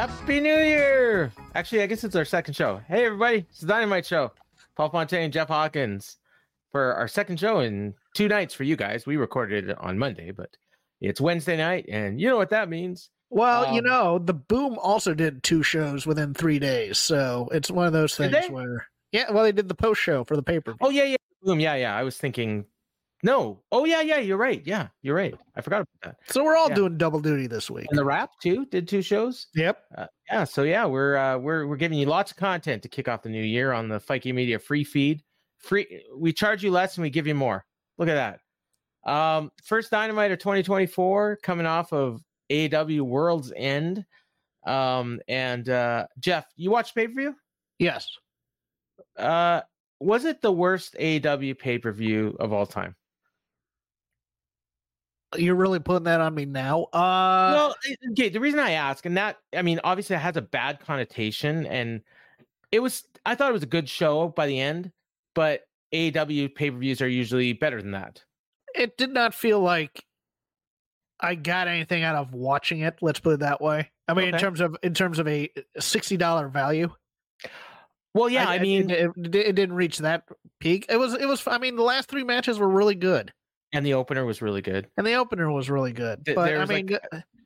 Happy New Year! Actually, I guess it's our second show. Hey, everybody, it's the Dynamite Show. Paul Fontaine, and Jeff Hawkins for our second show in two nights for you guys. We recorded it on Monday, but it's Wednesday night, and you know what that means. Well, you Um, know, the Boom also did two shows within three days, so it's one of those things where, yeah, well, they did the post show for the paper. Oh yeah, yeah, boom, yeah, yeah. I was thinking, no. Oh yeah, yeah. You're right. Yeah, you're right. I forgot about that. so we're all yeah. doing double duty this week. And the rap too did two shows. Yep. Uh, yeah, so yeah, we're uh, we're we're giving you lots of content to kick off the new year on the Fight Game Media free feed. Free, we charge you less and we give you more. Look at that. Um, first Dynamite of 2024 coming off of AEW World's End. Um, and uh, Jeff, you watched pay per view? Yes. Uh, was it the worst AEW pay per view of all time? You're really putting that on me now. Uh, well, okay. The reason I ask, and that I mean, obviously, it has a bad connotation, and it was. I thought it was a good show by the end, but AEW pay per views are usually better than that. it did not feel like I got anything out of watching it. Let's put it that way. I mean, in terms of in terms of a sixty dollar value. Well, yeah, I, mean, it, it, it didn't reach that peak. It was it was. I mean, the last three matches were really good, and the opener was really good. and the opener was really good. Th- But I was, like, mean,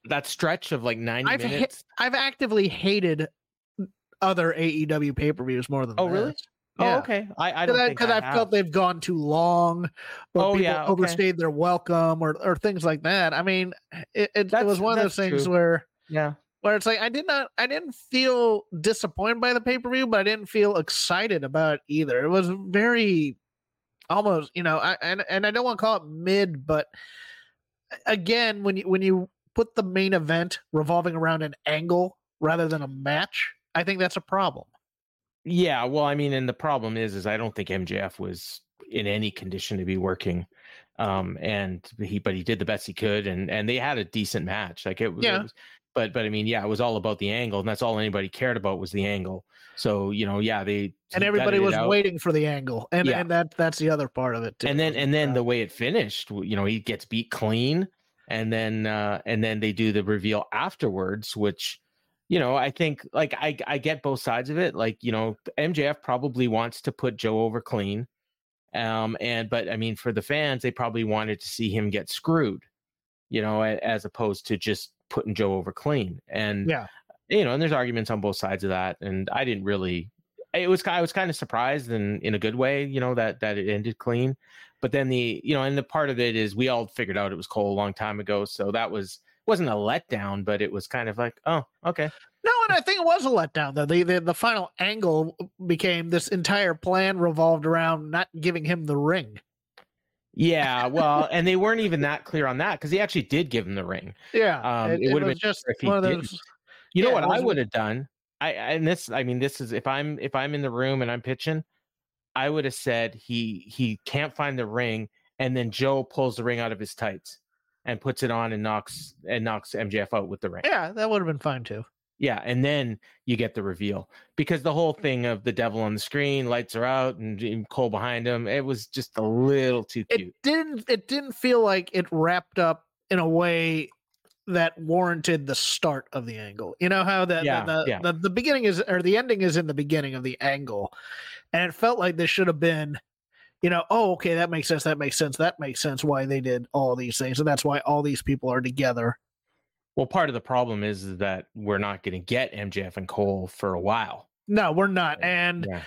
That stretch of like ninety I've hit- minutes. I've actively hated other AEW pay per views more than Oh, really? this. Oh, Yeah. okay. I, I don't because I, I, felt they've gone too long, or Oh, people yeah, okay. overstayed their welcome, or or things like that. I mean, it, it, it was one of those things true. where yeah. where it's like I did not, I didn't feel disappointed by the pay per view, but I didn't feel excited about it either. It was very almost, you know, I and and I don't want to call it mid, but again, when you when you put the main event revolving around an angle rather than a match, I think that's a problem. Yeah, well, I mean, and the problem is, is I don't think MJF was in any condition to be working, um, and he, but he did the best he could, and and they had a decent match. Like it, was- it was, but but I mean, yeah, it was all about the angle, and that's all anybody cared about was the angle. So you know, yeah, they And everybody was waiting for the angle, and Yeah. and that that's the other part of it. Too, and then and then uh, the way it finished, you know, he gets beat clean, and then uh and then they do the reveal afterwards, which you know, I think like I I get both sides of it. Like, you know, MJF probably wants to put Joe over clean. Um, and but I mean, for the fans, they probably wanted to see him get screwed, you know, as opposed to just putting Joe over clean. And Yeah. you know, and there's arguments on both sides of that. And I didn't really it was I was kind of surprised and in a good way, you know, that that it ended clean. But then the you know, and the part of it is we all figured out it was Cole a long time ago, so that was wasn't a letdown, but it was kind of like, oh, okay. No, and I think it was a letdown though. The, the the final angle became this entire plan revolved around not giving him the ring. Yeah, well, and they weren't even that clear on that because he actually did give him the ring. Yeah, Um, it, it would've been just if he one of didn't. those. You know what I would have done? I and this I mean this is if I'm if I'm in the room and I'm pitching, I would have said he he can't find the ring and then Joe pulls the ring out of his tights and puts it on and knocks and knocks MJF out with the ring. Yeah, that would have been fine too. Yeah, and then you get the reveal because the whole mm-hmm. thing of the devil on the screen, lights are out, and, and Cole behind him, it was just a little too cute. It didn't. It didn't feel like it wrapped up in a way that warranted the start of the angle. You know how the Yeah, the, the, yeah. the the beginning is or the ending is in the beginning of the angle, and it felt like this should have been. You know, oh, okay, that makes sense. That makes sense. That makes sense. Why they did all these things, and that's why all these people are together. Well, part of the problem is, is that we're not going to get MJF and Cole for a while. No, we're not. And Yeah.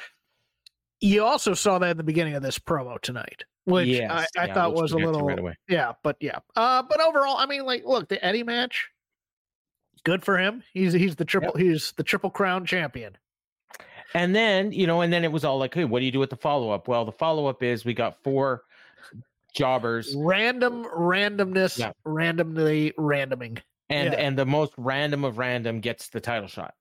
you also saw that in the beginning of this promo tonight, which Yes, I, I yeah, thought was a we'll get to little right yeah, but yeah. Uh, but overall, I mean, like, look, the Eddie match, good for him. He's he's the triple he's the triple crown champion. And then, you know, and then it was all like, hey, what do you do with the follow up? Well, the follow up is we got four jobbers. Random randomness, Yeah. randomly randoming. And Yeah. and the most random of random gets the title shot.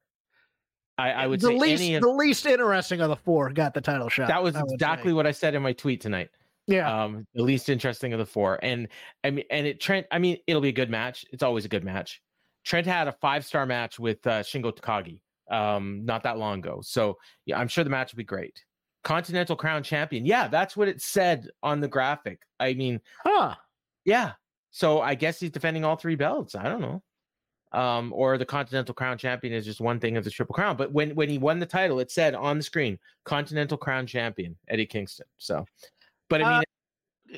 I, I would the say least any of the least interesting of the four got the title shot. that was I exactly what I said in my tweet tonight. yeah. um the least interesting of the four and i mean and it trent i mean it'll be a good match it's always a good match trent had a five star match with uh, shingo takagi um not that long ago so yeah i'm sure the match will be great continental crown champion yeah that's what it said on the graphic i mean huh. yeah so i guess he's defending all three belts i don't know um or the continental crown champion is just one thing of the triple crown but when when he won the title it said on the screen continental crown champion eddie kingston so but i mean Uh,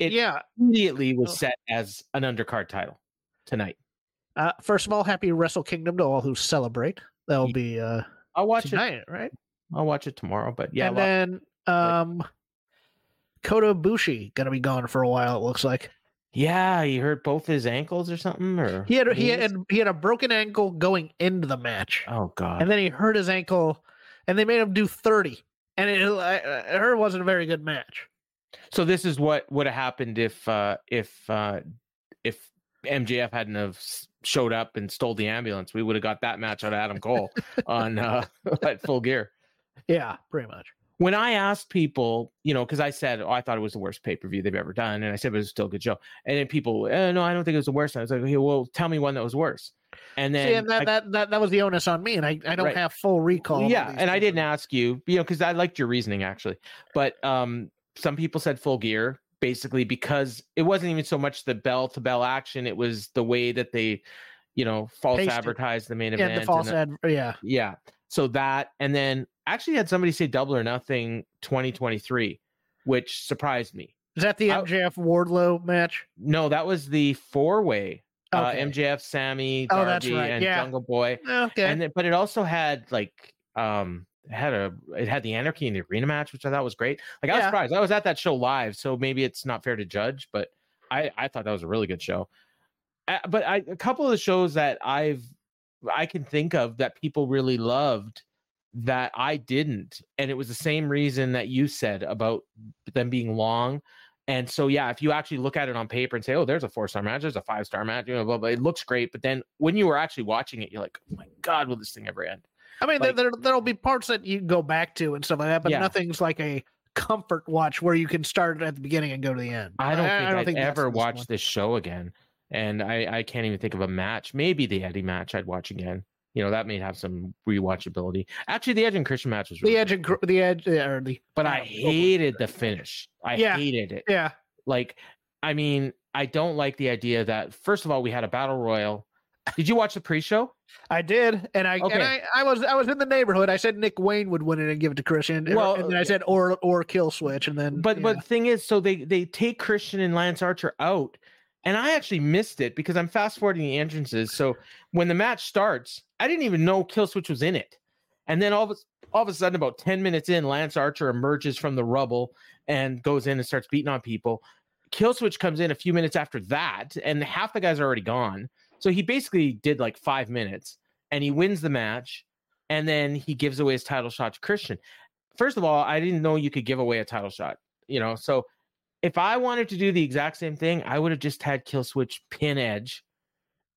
it- yeah. immediately was Oh. set as an undercard title tonight. Uh, first of all, happy Wrestle Kingdom to all who celebrate. That'll be uh, I'll watch it. tonight, right? I'll watch it tomorrow. But yeah, and then um, Kota Ibushi gonna be gone for a while. It looks like yeah, he hurt both his ankles or something, or he had he had he had a broken ankle going into the match, Oh god, and then he hurt his ankle, and they made him do thirty, and it, I, I heard it wasn't a very good match. so this is what would have happened if uh if uh if MJF hadn't have showed up and stole the ambulance. We would have got that match out of Adam Cole on uh at Full Gear. Yeah, pretty much. When I asked people, you know, because I said, oh, I thought it was the worst pay per view they've ever done, and I said, but it was still a good show. And then people, eh, no, I don't think it was the worst. I was like, okay, well, tell me one that was worse. And then, See, and that, I- that that that was the onus on me, and I, I don't Right. have full recall. yeah, and I didn't ask you, you know, because I liked your reasoning actually. But um, some people said full gear basically because it wasn't even so much the bell to bell action; it was the way that they, you know, false it. advertised the main Yeah, event. the false ad. Yeah, yeah. So that, and then actually had somebody say double or nothing 2023, which surprised me. is that the I- MJF Wardlow match? No, that was the four way. Uh, MJF, Sammy, Oh, Darby, that's right, and yeah. Jungle Boy. Okay. And then, but it also had like um it had a it had the Anarchy in the arena match, which I thought was great. Like I was Yeah. surprised. I was at that show live, so maybe it's not fair to judge, but I I thought that was a really good show. Uh, but I a couple of the shows that I've I can think of that people really loved that I didn't, and it was the same reason that you said about them being long. And so, yeah, if you actually look at it on paper and say, "Oh, there's a four star match, there's a five star match," you know, blah, blah, it looks great. But then when you were actually watching it, you're like, "Oh my god, will this thing ever end?" I mean, like- there there'll be parts that you go back to and stuff like that, but Yeah. nothing's like a comfort watch where you can start at the beginning and go to the end. I don't think I would that's ever this watch one. this show again, and I I can't even think of a match. Maybe the Eddie match I'd watch again. You know, that may have some rewatchability. Actually, the Edge and Christian match was really The edge and Cr- the edge or the but I hated the finish. I Yeah. hated it. yeah. Like, I mean, I don't like the idea that first of all we had a battle royal. Did you watch the pre-show? I did, and I Okay. and I, I was I was in the neighborhood. I said Nick Wayne would win it and give it to Christian. Well, and then I said or or Killswitch, and then But yeah. but the thing is, so they they take Christian and Lance Archer out, and I actually missed it because I'm fast forwarding the entrances. So when the match starts, I didn't even know Killswitch was in it, and then all of a, all of a sudden, about ten minutes in, Lance Archer emerges from the rubble and goes in and starts beating on people. Killswitch comes in a few minutes after that, and half the guys are already gone. So he basically did like five minutes, and he wins the match, and then he gives away his title shot to Christian. First of all, I didn't know you could give away a title shot you know so if i wanted to do the exact same thing i would have just had Killswitch pin edge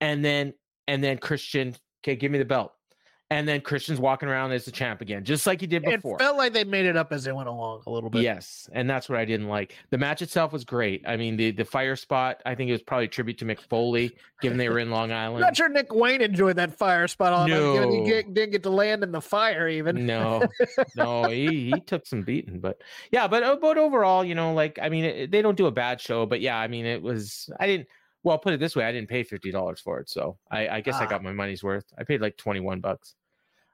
and then and then christian okay give me the belt and then christian's walking around as the champ again just like he did before. it felt like they made it up as they went along a little bit. yes and that's what i didn't like the match itself was great i mean the the fire spot i think it was probably a tribute to mick foley given they were in long I'm island not sure Nick Wayne enjoyed that fire spot all given He No. get- didn't get to land in the fire even. no no he, he took some beating but yeah but uh, but overall you know like i mean it, they don't do a bad show but yeah i mean it was i didn't well put it this way i didn't pay $50 for it so i i guess i Ah. got my money's worth i paid like 21 bucks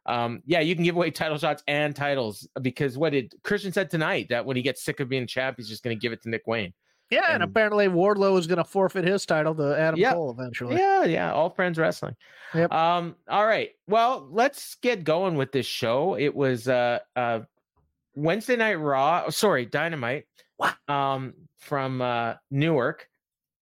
um yeah you can give away title shots and titles because what did christian said tonight that when he gets sick of being champ he's just going to give it to nick wayne Yeah, and, And- apparently Wardlow is going to forfeit his title to Adam. Cole eventually. Yeah, yeah, all friends wrestling. Yep. Um, all right. Well, let's get going with this show. It was uh uh Wednesday night Raw, oh, sorry, Dynamite. Um from uh Newark.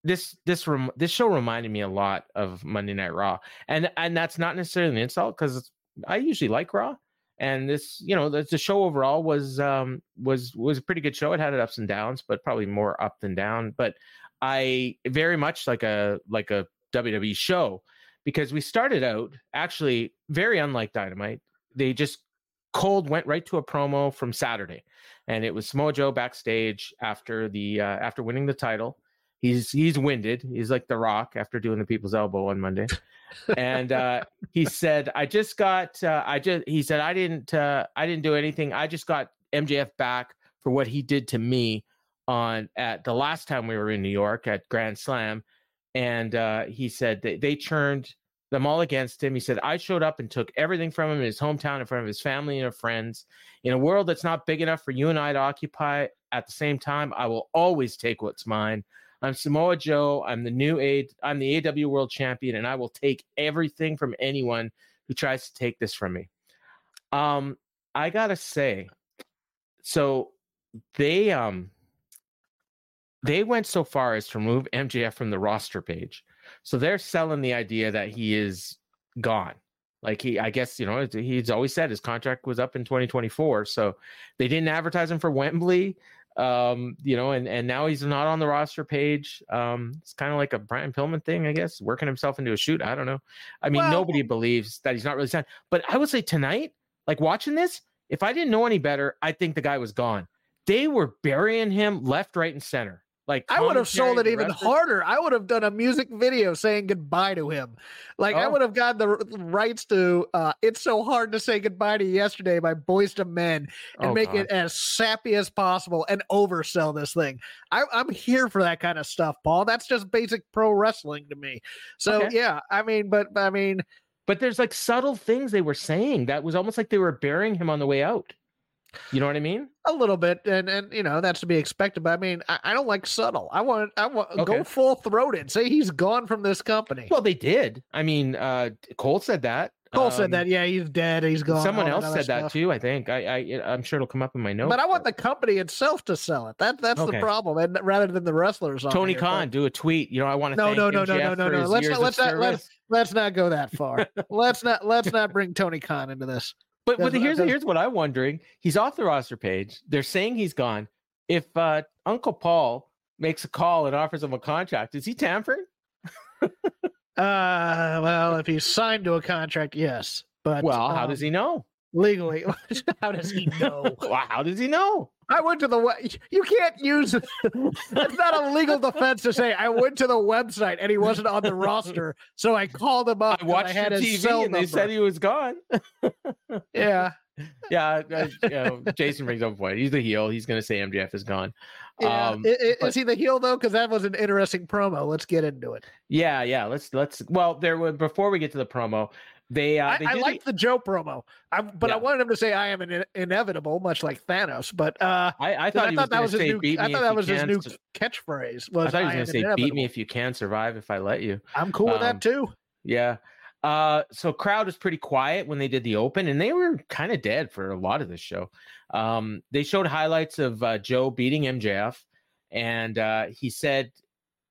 This this rem- this show reminded me a lot of Monday Night Raw. And and that's not necessarily an insult cuz I usually like Raw And this, you know, the, the show overall was um, was was a pretty good show. It had ups and downs, but probably more up than down. But I very much like a like a WWE show because we started out actually very unlike Dynamite. They just cold went right to a promo from Saturday, and it was Samoa Joe backstage after the uh, after winning the title. He's he's winded. He's like the Rock after doing the People's Elbow on Monday, and uh, he said, "I just got. Uh, I just." He said, "I didn't. Uh, I didn't do anything. I just got MJF back for what he did to me on at the last time we were in New York at Grand Slam." And uh, he said they, they turned them all against him. He said, I showed up and took everything from him in his hometown in front of his family and his friends. In a world that's not big enough for you and I to occupy at the same time, I will always take what's mine. I'm Samoa Joe. I'm the new aid. I'm the AEW World Champion, and I will take everything from anyone who tries to take this from me. Um, I gotta say, so they um they went so far as to remove MJF from the roster page. So they're selling the idea that he is gone. Like he, I guess, you know, he's always said his contract was up in 2024. So they didn't advertise him for Wembley. Um, you know, and and now he's not on the roster page. Um, it's kind of like a Brian Pillman thing, I guess, working himself into a shoot. I don't know. I mean, well, nobody believes that he's not really signed. But I would say tonight, like watching this, if I didn't know any better, I think the guy was gone. They were burying him left, right, and center. Like I would have sold it even harder. I would have done a music video saying goodbye to him. Like oh. I would have gotten the rights to uh It's So Hard to Say Goodbye to Yesterday by Boyz II Men and oh, make God. it as sappy as possible and oversell this thing. I, am here for that kind of stuff, Paul. That's just basic pro wrestling to me. So okay. yeah, I mean, but I mean but there's like subtle things they were saying that was almost like they were burying him on the way out. You know what I mean? A little bit, and and you know that's to be expected. But I mean, I, I don't like subtle. I want I want okay. go full throated. Say he's gone from this company. Well, they did. I mean, uh Cole said that. Cole um, said that. Yeah, he's dead. He's gone. Someone else said that, that too. I think. I, I I'm sure it'll come up in my notes. But I want the company itself to sell it. That that's okay. the problem, and rather than the wrestlers. Tony here, Khan, but... do a tweet. You know, I want to. No, no, no, no, no, no, no. Let's not, let's not let's let's not go that far. let's not let's not bring Tony Khan into this. But but here's here's what I'm wondering. He's off the roster page. They're saying he's gone. If uh, Uncle Paul makes a call and offers him a contract, is he tampering? uh, well, if he's signed to a contract, yes. But well, um, how does he know? Legally. how does he know? how does he know? I went to the web. You can't use. It's not a legal defense to say I went to the website and he wasn't on the roster, so I called him up. I watched I had the TV and number. they said he was gone. yeah, yeah. You know, Jason brings up a point. He's the heel. He's going to say MJF is gone. Yeah. Um, is, but, is he the heel though? Because that was an interesting promo. Let's get into it. Yeah, yeah. Let's let's. Well, there. were Before we get to the promo, they, uh, they I, I liked the... the Joe promo, I, but yeah. I wanted him to say I am an inevitable, much like Thanos. But uh, I, I thought, I thought that was his new. I thought that was his new catchphrase. Was I thought he was going to say. "Beat me if you can, survive if I let you." I'm cool um, with that um, too. Yeah. Uh, so crowd was pretty quiet when they did the open, and they were kind of dead for a lot of this show. Um, they showed highlights of uh, Joe beating MJF, and uh, he said,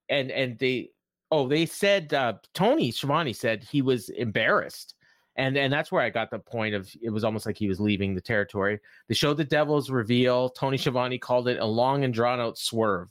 and and they Oh, they said uh, Tony Schiavone said he was embarrassed, and and that's where I got the point of it was almost like he was leaving the territory. They showed the Devil's reveal. Tony Schiavone called it a long and drawn out swerve,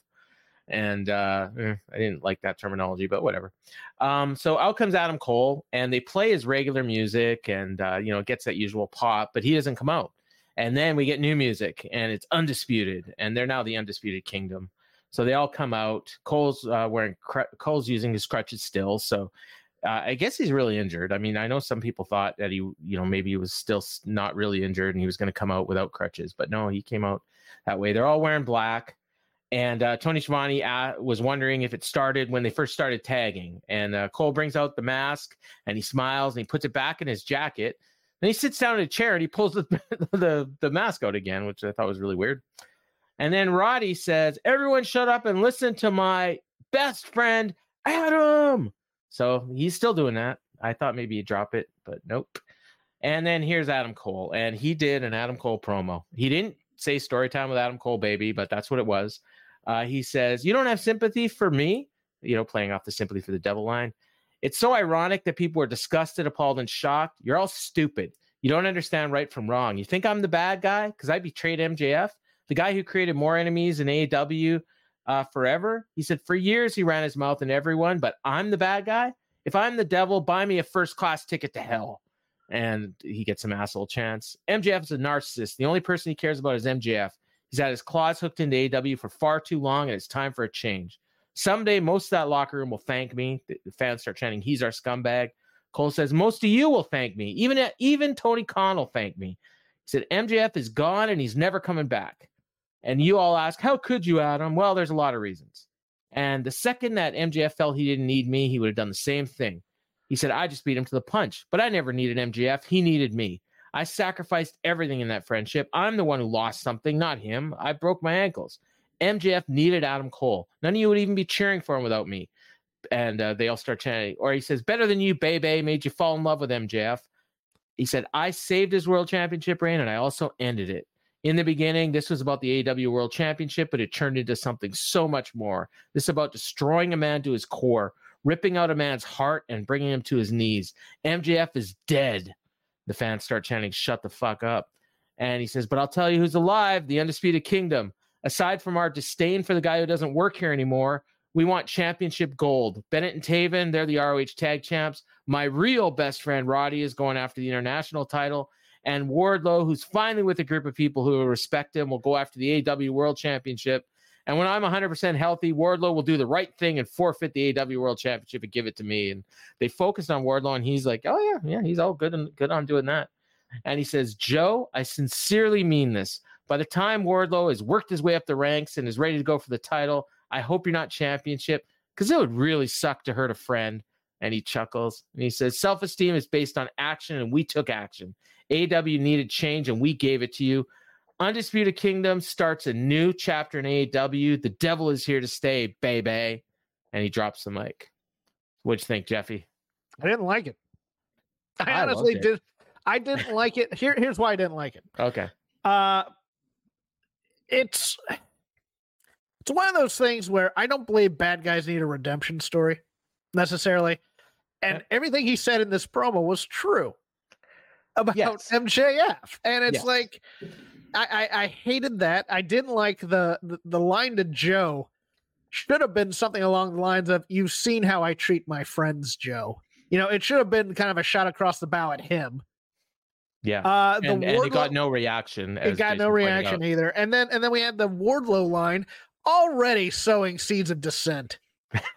and uh, eh, I didn't like that terminology, but whatever. Um, so out comes Adam Cole, and they play his regular music, and uh, you know it gets that usual pop, but he doesn't come out. And then we get new music, and it's undisputed, and they're now the undisputed kingdom. So they all come out. Cole's uh, wearing Cole's using his crutches still. So uh, I guess he's really injured. I mean, I know some people thought that he, you know, maybe he was still not really injured and he was going to come out without crutches, but no, he came out that way. They're all wearing black. And uh, Tony Schiavone uh, was wondering if it started when they first started tagging. And uh, Cole brings out the mask and he smiles and he puts it back in his jacket. Then he sits down in a chair and he pulls the, the, the mask out again, which I thought was really weird. And then Roddy says, Everyone shut up and listen to my best friend, Adam. So he's still doing that. I thought maybe he'd drop it, but nope. And then here's Adam Cole. And he did an Adam Cole promo. He didn't say story time with Adam Cole, baby, but that's what it was. Uh, he says, You don't have sympathy for me, you know, playing off the sympathy for the devil line. It's so ironic that people are disgusted, appalled, and shocked. You're all stupid. You don't understand right from wrong. You think I'm the bad guy because I betrayed MJF, the guy who created more enemies in AEW uh, forever. He said for years he ran his mouth in everyone, but I'm the bad guy. If I'm the devil, buy me a first class ticket to hell. And he gets some asshole chance. MJF is a narcissist. The only person he cares about is MJF. He's had his claws hooked into AEW for far too long, and it's time for a change. Someday, most of that locker room will thank me. The fans start chanting, "He's our scumbag." Cole says, "Most of you will thank me. Even even Tony Khan will thank me." He said, "MJF is gone, and he's never coming back." And you all ask, "How could you, Adam?" Well, there's a lot of reasons. And the second that MJF felt he didn't need me, he would have done the same thing. He said, I just beat him to the punch, but I never needed MJF. He needed me. I sacrificed everything in that friendship. I'm the one who lost something, not him. I broke my ankles. MJF needed Adam Cole. None of you would even be cheering for him without me. And uh, they all start chanting. Or he says, Better than you, baby, made you fall in love with MJF. He said, I saved his world championship reign and I also ended it. In the beginning, this was about the AEW World Championship, but it turned into something so much more. This is about destroying a man to his core, ripping out a man's heart and bringing him to his knees. MJF is dead. The fans start chanting, Shut the fuck up. And he says, But I'll tell you who's alive the Undisputed Kingdom. Aside from our disdain for the guy who doesn't work here anymore, we want championship gold. Bennett and Taven, they're the ROH tag champs. My real best friend, Roddy, is going after the international title and Wardlow, who's finally with a group of people who respect him, will go after the AEW World Championship. And when I'm 100% healthy, Wardlow will do the right thing and forfeit the AEW World Championship and give it to me. And they focused on Wardlow, and he's like, "Oh yeah, yeah, he's all good and good on doing that." And he says, "Joe, I sincerely mean this. By the time Wardlow has worked his way up the ranks and is ready to go for the title, I hope you're not championship because it would really suck to hurt a friend." And he chuckles and he says, "Self esteem is based on action, and we took action. AEW needed change and we gave it to you. Undisputed Kingdom starts a new chapter in AEW. The devil is here to stay, baby. And he drops the mic. What'd you think, Jeffy? I didn't like it. I, I honestly did. I didn't like it. Here, here's why I didn't like it. Okay. Uh it's it's one of those things where I don't believe bad guys need a redemption story necessarily. And everything he said in this promo was true about yes. MJF, and it's yes. like I, I, I hated that. I didn't like the, the the line to Joe. Should have been something along the lines of "You've seen how I treat my friends, Joe." You know, it should have been kind of a shot across the bow at him. Yeah, uh, the and, Wardlow, and it got no reaction. It got Jason no reaction either. And then and then we had the Wardlow line already sowing seeds of dissent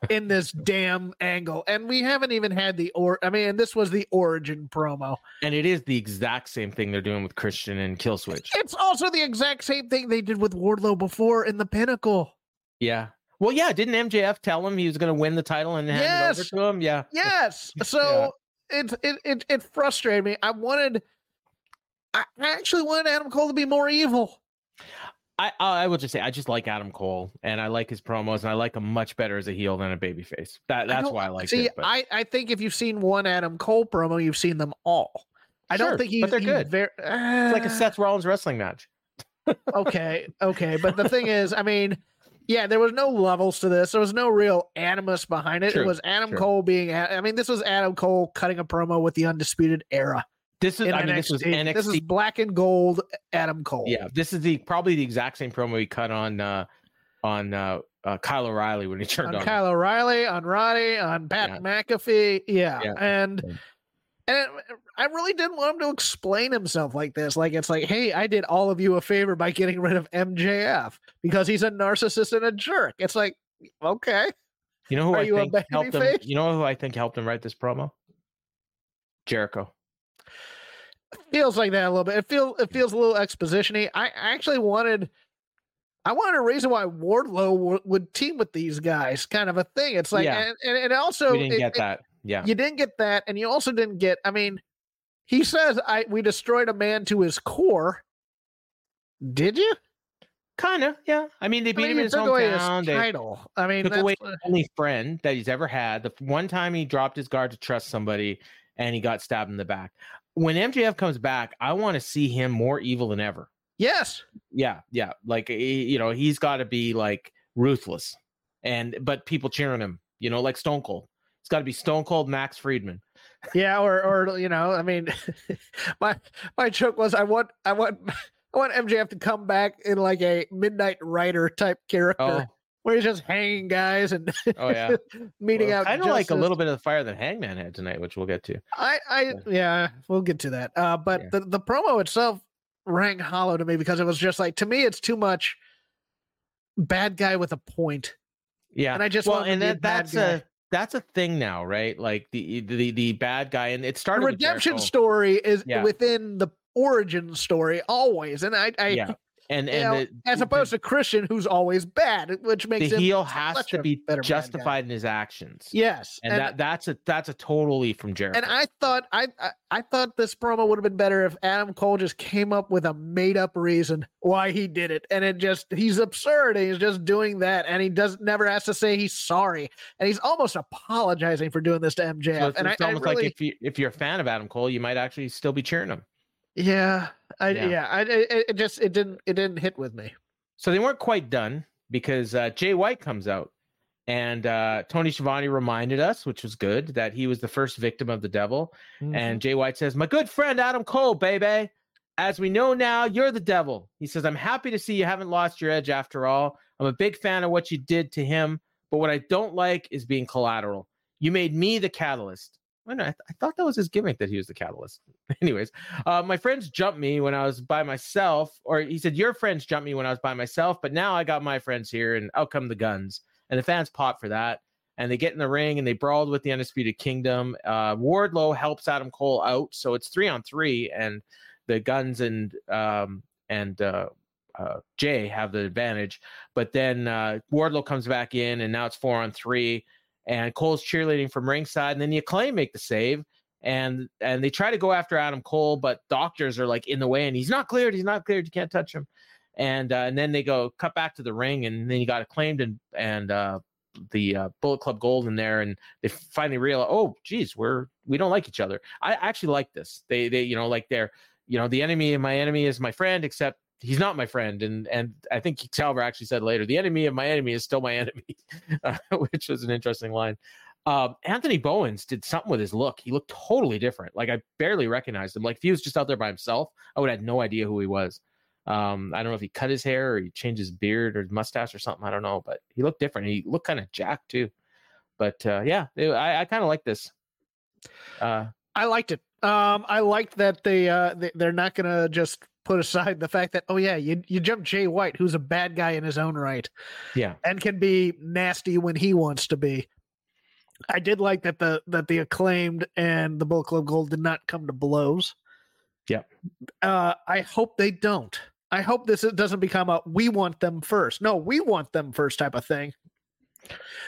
in this damn angle. And we haven't even had the or I mean, this was the origin promo. And it is the exact same thing they're doing with Christian and Killswitch. It's also the exact same thing they did with Wardlow before in the pinnacle. Yeah. Well, yeah, didn't MJF tell him he was going to win the title and hand yes. it over to him? Yeah. Yes. So yeah. it, it it it frustrated me. I wanted I actually wanted Adam Cole to be more evil. I I will just say I just like Adam Cole and I like his promos and I like him much better as a heel than a babyface. That that's I why I like see, it. See, I I think if you've seen one Adam Cole promo, you've seen them all. I sure, don't think he's but they're good. Very, uh, it's like a Seth Rollins wrestling match. okay, okay, but the thing is, I mean, yeah, there was no levels to this. There was no real animus behind it. True, it was Adam true. Cole being. I mean, this was Adam Cole cutting a promo with the Undisputed Era. This is I mean this was NXT. This is black and gold Adam Cole. Yeah, this is the probably the exact same promo he cut on uh on uh, uh Kyle O'Reilly when he turned on, on Kyle O'Reilly, on Roddy, on Pat yeah. McAfee. Yeah. yeah. And and I really didn't want him to explain himself like this. Like it's like, hey, I did all of you a favor by getting rid of MJF because he's a narcissist and a jerk. It's like, okay. You know who Are I think helped him? You know who I think helped him write this promo? Jericho feels like that a little bit. It feels it feels a little expositiony. I actually wanted I wanted a reason why Wardlow w- would team with these guys, kind of a thing. It's like, yeah. and, and, also we didn't it, get that. Yeah, you didn't get that, and you also didn't get. I mean, he says, "I we destroyed a man to his core." Did you? Kind of, yeah. I mean, they beat I mean, him in his hometown. His title. I mean, took away the only friend that he's ever had. The one time he dropped his guard to trust somebody, and he got stabbed in the back when MJF comes back, I want to see him more evil than ever. Yes. Yeah, yeah. Like eh, you know, he's got to be like ruthless, and but people cheering him. You know, like Stone Cold. It's got to be Stone Cold Max Friedman. Yeah, or or you know, I mean, my my joke was I want I want I want MJF to come back in like a Midnight Rider type character. Oh, Where he's just hanging guys and Oh, yeah. meeting well, out. kind of like a little bit of the fire that Hangman had tonight, which we'll get to. I, I, yeah, we'll get to that. Uh, but Yeah. the the promo itself rang hollow to me because it was just like to me, it's too much bad guy with a point, Yeah, and I just well, and to be a that, that's guy. a that's a thing now, right? Like the the the bad guy, and it started with redemption story is Yeah. within the origin story always, and I, I Yeah, and you and know, the, as the- opposed to Christian, who's always bad, which makes the him heel has to be justified in his actions. yes, and, that that's a that's a totally from Jericho. And I thought I, I I thought this promo would have been better if Adam Cole just came up with a made up reason why he did it, and it just he's absurd. And he's just doing that, and he does never has to say he's sorry, and he's almost apologizing for doing this to MJF. So it's, and it's I, I almost really, like if you if you're a fan of Adam Cole, you might actually still be cheering him. Yeah, I, Yeah. yeah, I, it, it just it didn't it didn't hit with me. So they weren't quite done because uh, Jay White comes out, and uh, Tony Schiavone reminded us, which was good, that he was the first victim of the devil. Mm-hmm. And Jay White says, "My good friend Adam Cole, baby. As we know now, you're the devil." He says, "I'm happy to see you haven't lost your edge after all. I'm a big fan of what you did to him, but what I don't like is being collateral. You made me the catalyst." I, know, I, th- I thought that was his gimmick that he was the catalyst. Anyways, uh, my friends jumped me when I was by myself, or he said, Your friends jumped me when I was by myself, but now I got my friends here, and out come the guns. And the fans pop for that. And they get in the ring and they brawled with the Undisputed Kingdom. Uh, Wardlow helps Adam Cole out. So it's three on three, and the guns and um, and uh, uh, Jay have the advantage. But then uh, Wardlow comes back in, and now it's four on three. And Cole's cheerleading from ringside, and then the acclaim make the save and and they try to go after Adam Cole, but doctors are like in the way, and he's not cleared. He's not cleared. You can't touch him. And uh, and then they go cut back to the ring, and then he got acclaimed and and uh, the uh, Bullet Club Gold in there, and they finally realize, oh, geez, we're we don't like each other. I actually like this. They they you know like they're you know the enemy of my enemy is my friend, except he's not my friend. And and I think Excalibur actually said later, the enemy of my enemy is still my enemy, uh, which was an interesting line. Um, Anthony Bowens did something with his look. He looked totally different. Like I barely recognized him. Like if he was just out there by himself, I would have no idea who he was. Um, I don't know if he cut his hair or he changed his beard or his mustache or something. I don't know, but he looked different. He looked kind of jacked too. But uh, yeah, I, I kind of like this. Uh, I liked it. Um, I liked that they uh they, they're not gonna just put aside the fact that oh yeah you you jump Jay White who's a bad guy in his own right yeah, and can be nasty when he wants to be. I did like that the that the acclaimed and the Bullet Club Gold did not come to blows. Yep. Uh, I hope they don't. I hope this doesn't become a we want them first. No, we want them first type of thing.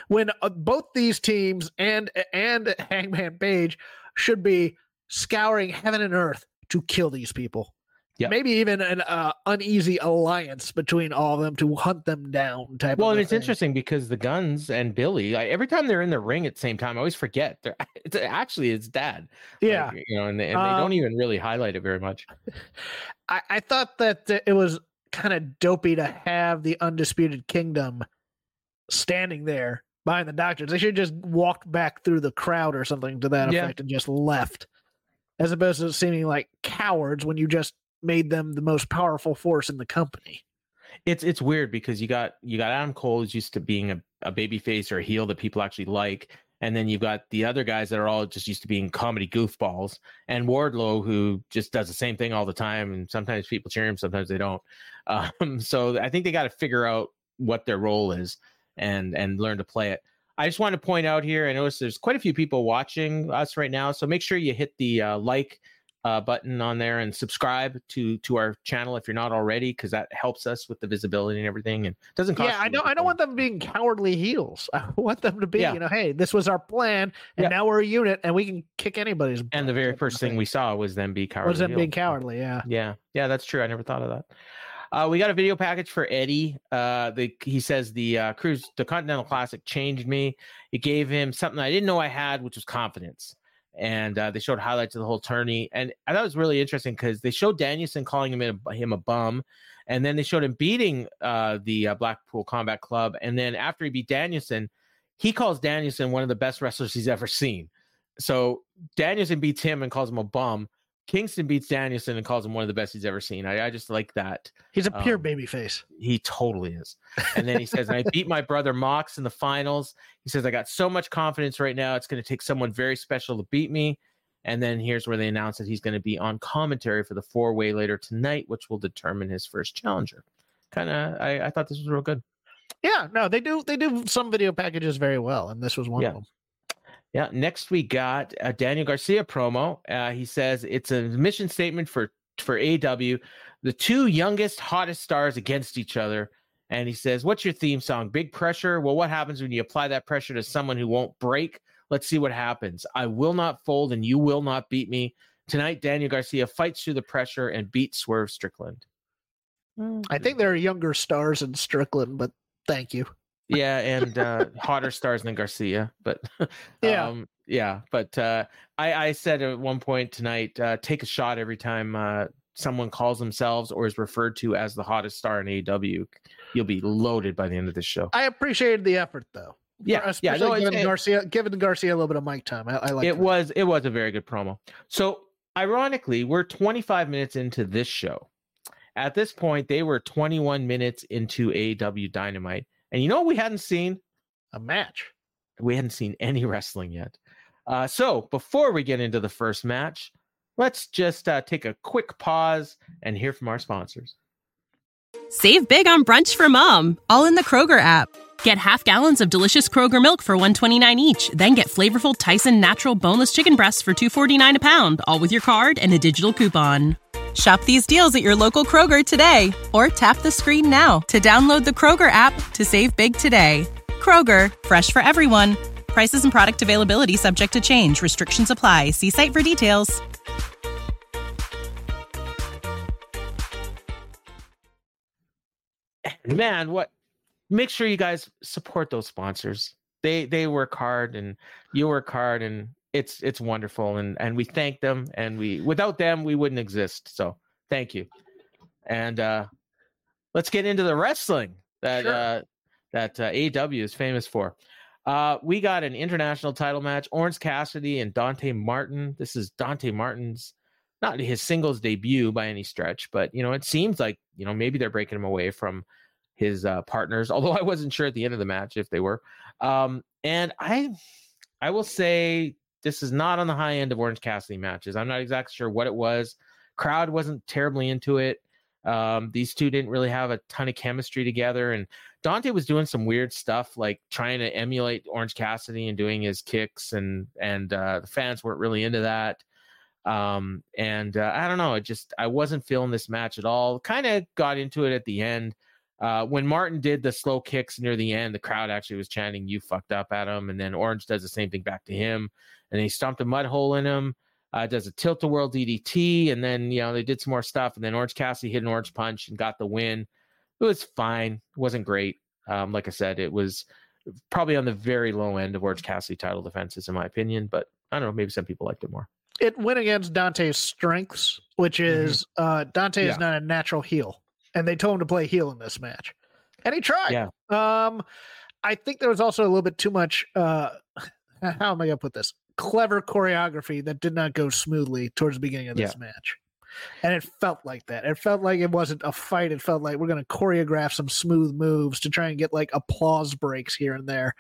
When uh, both these teams and and Hangman Page should be scouring heaven and earth to kill these people. Yep. Maybe even an uh, uneasy alliance between all of them to hunt them down. Type. Well, of and it's thing. interesting because the guns and Billy, like, every time they're in the ring at the same time, I always forget. They're it's actually his dad. Like, Yeah, you know, and, they, and they Um, don't even really highlight it very much. I, I thought that it was kind of dopey to have the undisputed kingdom standing there behind the doctors. They should just walked back through the crowd or something to that Yeah. effect and just left, as opposed to seeming like cowards when you just made them the most powerful force in the company. It's it's weird because you got you got Adam Cole is used to being a, a baby face or a heel that people actually like. And then you've got the other guys that are all just used to being comedy goofballs, and Wardlow, who just does the same thing all the time. And sometimes people cheer him, sometimes they don't. Um, so I think they got to figure out what their role is and and learn to play it. I just want to point out here. I notice there's quite a few people watching us right now, so make sure you hit the uh, like uh, button on there and subscribe to to our channel if you're not already, because that helps us with the visibility and everything, and doesn't cost. Yeah, I don't. I don't want them being cowardly heels. I want them to be, Yeah. you know, hey, this was our plan, and Yeah. now we're a unit, and we can kick anybody's. And the very first thing we saw was them be cowardly. was them being cowardly. Yeah. Yeah, yeah, that's true. I never thought of that. Uh, we got a video package for Eddie. Uh, the he says the uh, cruise, the Continental Classic changed me. It gave him something I didn't know I had, which was confidence. And uh, they showed highlights of the whole tourney, and I thought it was really interesting because they showed Danielson calling him a, him a bum, and then they showed him beating uh, the uh, Blackpool Combat Club, and then after he beat Danielson, he calls Danielson one of the best wrestlers he's ever seen. so Danielson beats him and calls him a bum. Kingston beats Danielson and calls him one of the best he's ever seen. I, I just like that. He's a pure Um, baby face. He totally is. And then he says, and I beat my brother Mox in the finals. He says, I got so much confidence right now. It's going to take someone very special to beat me. And then here's where they announce that he's going to be on commentary for the four way later tonight, which will determine his first challenger. Kind of, I, I thought this was real good. Yeah, no, they do they do some video packages very well, and this was one Yeah. of them. Yeah. Next, we got a Daniel Garcia promo. Uh, he says it's a mission statement for for AW, the two youngest, hottest stars against each other. And he says, "What's your theme song? Big pressure. Well, what happens when you apply that pressure to someone who won't break? Let's see what happens. I will not fold, and you will not beat me tonight." Daniel Garcia fights through the pressure and beats Swerve Strickland. I think there are younger stars in Strickland, but thank you. Yeah and uh hotter stars than garcia but Yeah. um yeah but uh i i said at one point tonight uh take a shot every time uh someone calls themselves or is referred to as the hottest star in AEW you'll be loaded by the end of the show I appreciated the effort though. yeah yeah no, giving it, Garcia giving Garcia a little bit of mic time. I, I like it was it was a very good promo so ironically we're 25 minutes into this show at this point they were 21 minutes into AEW dynamite and you know what we hadn't seen a match. we hadn't seen any wrestling yet. Uh, so before we get into the first match, let's just uh, take a quick pause and hear from our sponsors. Save big on brunch for mom, all in the Kroger app. Get half gallons of delicious Kroger milk for 129 each, then get flavorful Tyson natural boneless chicken breasts for 249 a pound, all with your card and a digital coupon. Shop these deals at your local Kroger today or tap the screen now to download the Kroger app to save big today. Kroger, fresh for everyone. Prices and product availability subject to change. Restrictions apply. See site for details. Man, what? Make sure you guys support those sponsors. They they work hard and you work hard and it's it's wonderful and and we thank them and we without them we wouldn't exist. So thank you. And uh let's get into the wrestling that Sure. uh that uh, AEW is famous for. Uh, we got an international title match: Orange Cassidy and Dante Martin. This is Dante Martin's not his singles debut by any stretch, but you know it seems like you know maybe they're breaking him away from his uh, partners. Although I wasn't sure at the end of the match if they were. Um, and I, I will say this is not on the high end of Orange Cassidy matches. I'm not exactly sure what it was. Crowd wasn't terribly into it. Um, these two didn't really have a ton of chemistry together, and Dante was doing some weird stuff, like trying to emulate Orange Cassidy and doing his kicks, and and uh, the fans weren't really into that. Um, and uh, I don't know, it just I wasn't feeling this match at all. Kind of got into it at the end. Uh, when Martin did the slow kicks near the end, the crowd actually was chanting "You fucked up" at him, and then Orange does the same thing back to him, and he stomped a mud hole in him. Uh, does a tilt a whirl DDT, and then you know they did some more stuff, and then Orange Cassidy hit an orange punch and got the win. It was fine, it wasn't great. Um, like I said, it was probably on the very low end of Orange Cassidy title defenses, in my opinion. But I don't know, maybe some people liked it more. It went against Dante's strengths, which is uh Dante Yeah. is not a natural heel. And they told him to play heel in this match. And he tried. Yeah. Um I think there was also a little bit too much uh how am I gonna put this? Clever choreography that did not go smoothly towards the beginning of this match. And it felt like that. It felt like it wasn't a fight. It felt like we're going to choreograph some smooth moves to try and get like applause breaks here and there.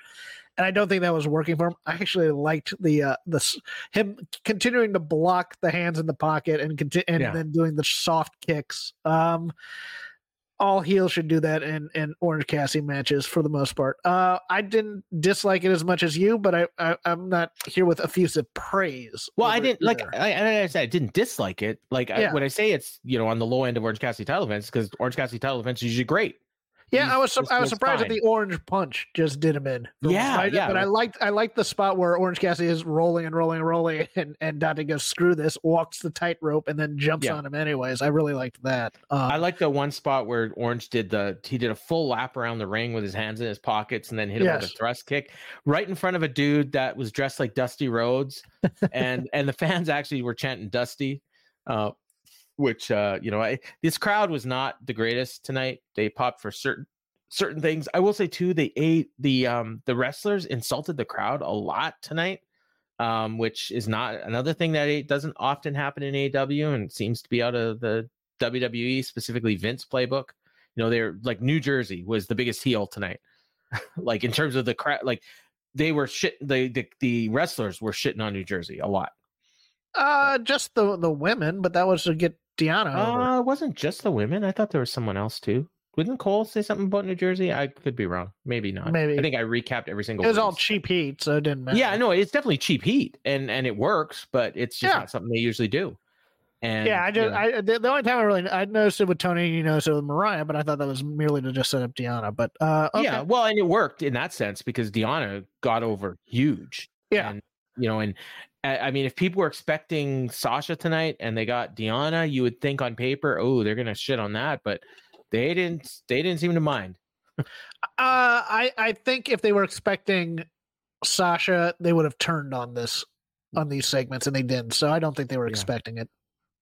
And I don't think that was working for him. I actually liked the uh the him continuing to block the hands in the pocket and conti- and Yeah. then doing the soft kicks. Um all heels should do that in in Orange Cassidy matches for the most part. Uh I didn't dislike it as much as you, but I, I I'm not here with effusive praise. Well, I didn't like. I, I, said I didn't dislike it. Like I, when I say it's you know on the low end of Orange Cassidy title events, because Orange Cassidy title events are usually great. Yeah, He's- I was su- I was surprised that the orange punch just did him in. Yeah, Right? yeah, But I like- liked I liked the spot where Orange Cassidy is rolling and rolling and rolling, and and Dante goes screw this, walks the tightrope, and then jumps Yeah. on him anyways. I really liked that. Um, I like the one spot where Orange did the he did a full lap around the ring with his hands in his pockets and then hit him with a thrust kick right in front of a dude that was dressed like Dusty Rhodes, and and the fans actually were chanting Dusty, uh, which uh, you know I, this crowd was not the greatest tonight. They popped for certain certain things. I will say too, they ate the um the wrestlers insulted the crowd a lot tonight. um, which is not another thing that it doesn't often happen in AEW and seems to be out of the WWE, specifically Vince playbook. You know, they're like New Jersey was the biggest heel tonight. like in terms of the crowd, like they were shit. The, the the wrestlers were shitting on New Jersey a lot. Uh, just the the women, but that was to get Deonna. over. Uh, it wasn't just the women. I thought there was someone else too. Didn't Cole say something about New Jersey? I could be wrong. Maybe not. Maybe. I think I recapped every single. it was all cheap heat, so it didn't matter. Yeah, no, it's definitely cheap heat, and and it works, but it's just Yeah. not something they usually do. And yeah. I you just know, I the, the only time I really I noticed it with Tony, you know, so with Mariah, but I thought that was merely to just set up Deonna. But uh, okay. yeah, well, and it worked in that sense because Deonna got over huge. Yeah. and you know, and I mean, if people were expecting Sasha tonight and they got Deonna, you would think on paper, oh, they're gonna shit on that, but they didn't. They didn't seem to mind. Uh, I I think if they were expecting Sasha, they would have turned on this on these segments, and they didn't. So I don't think they were Yeah. expecting it.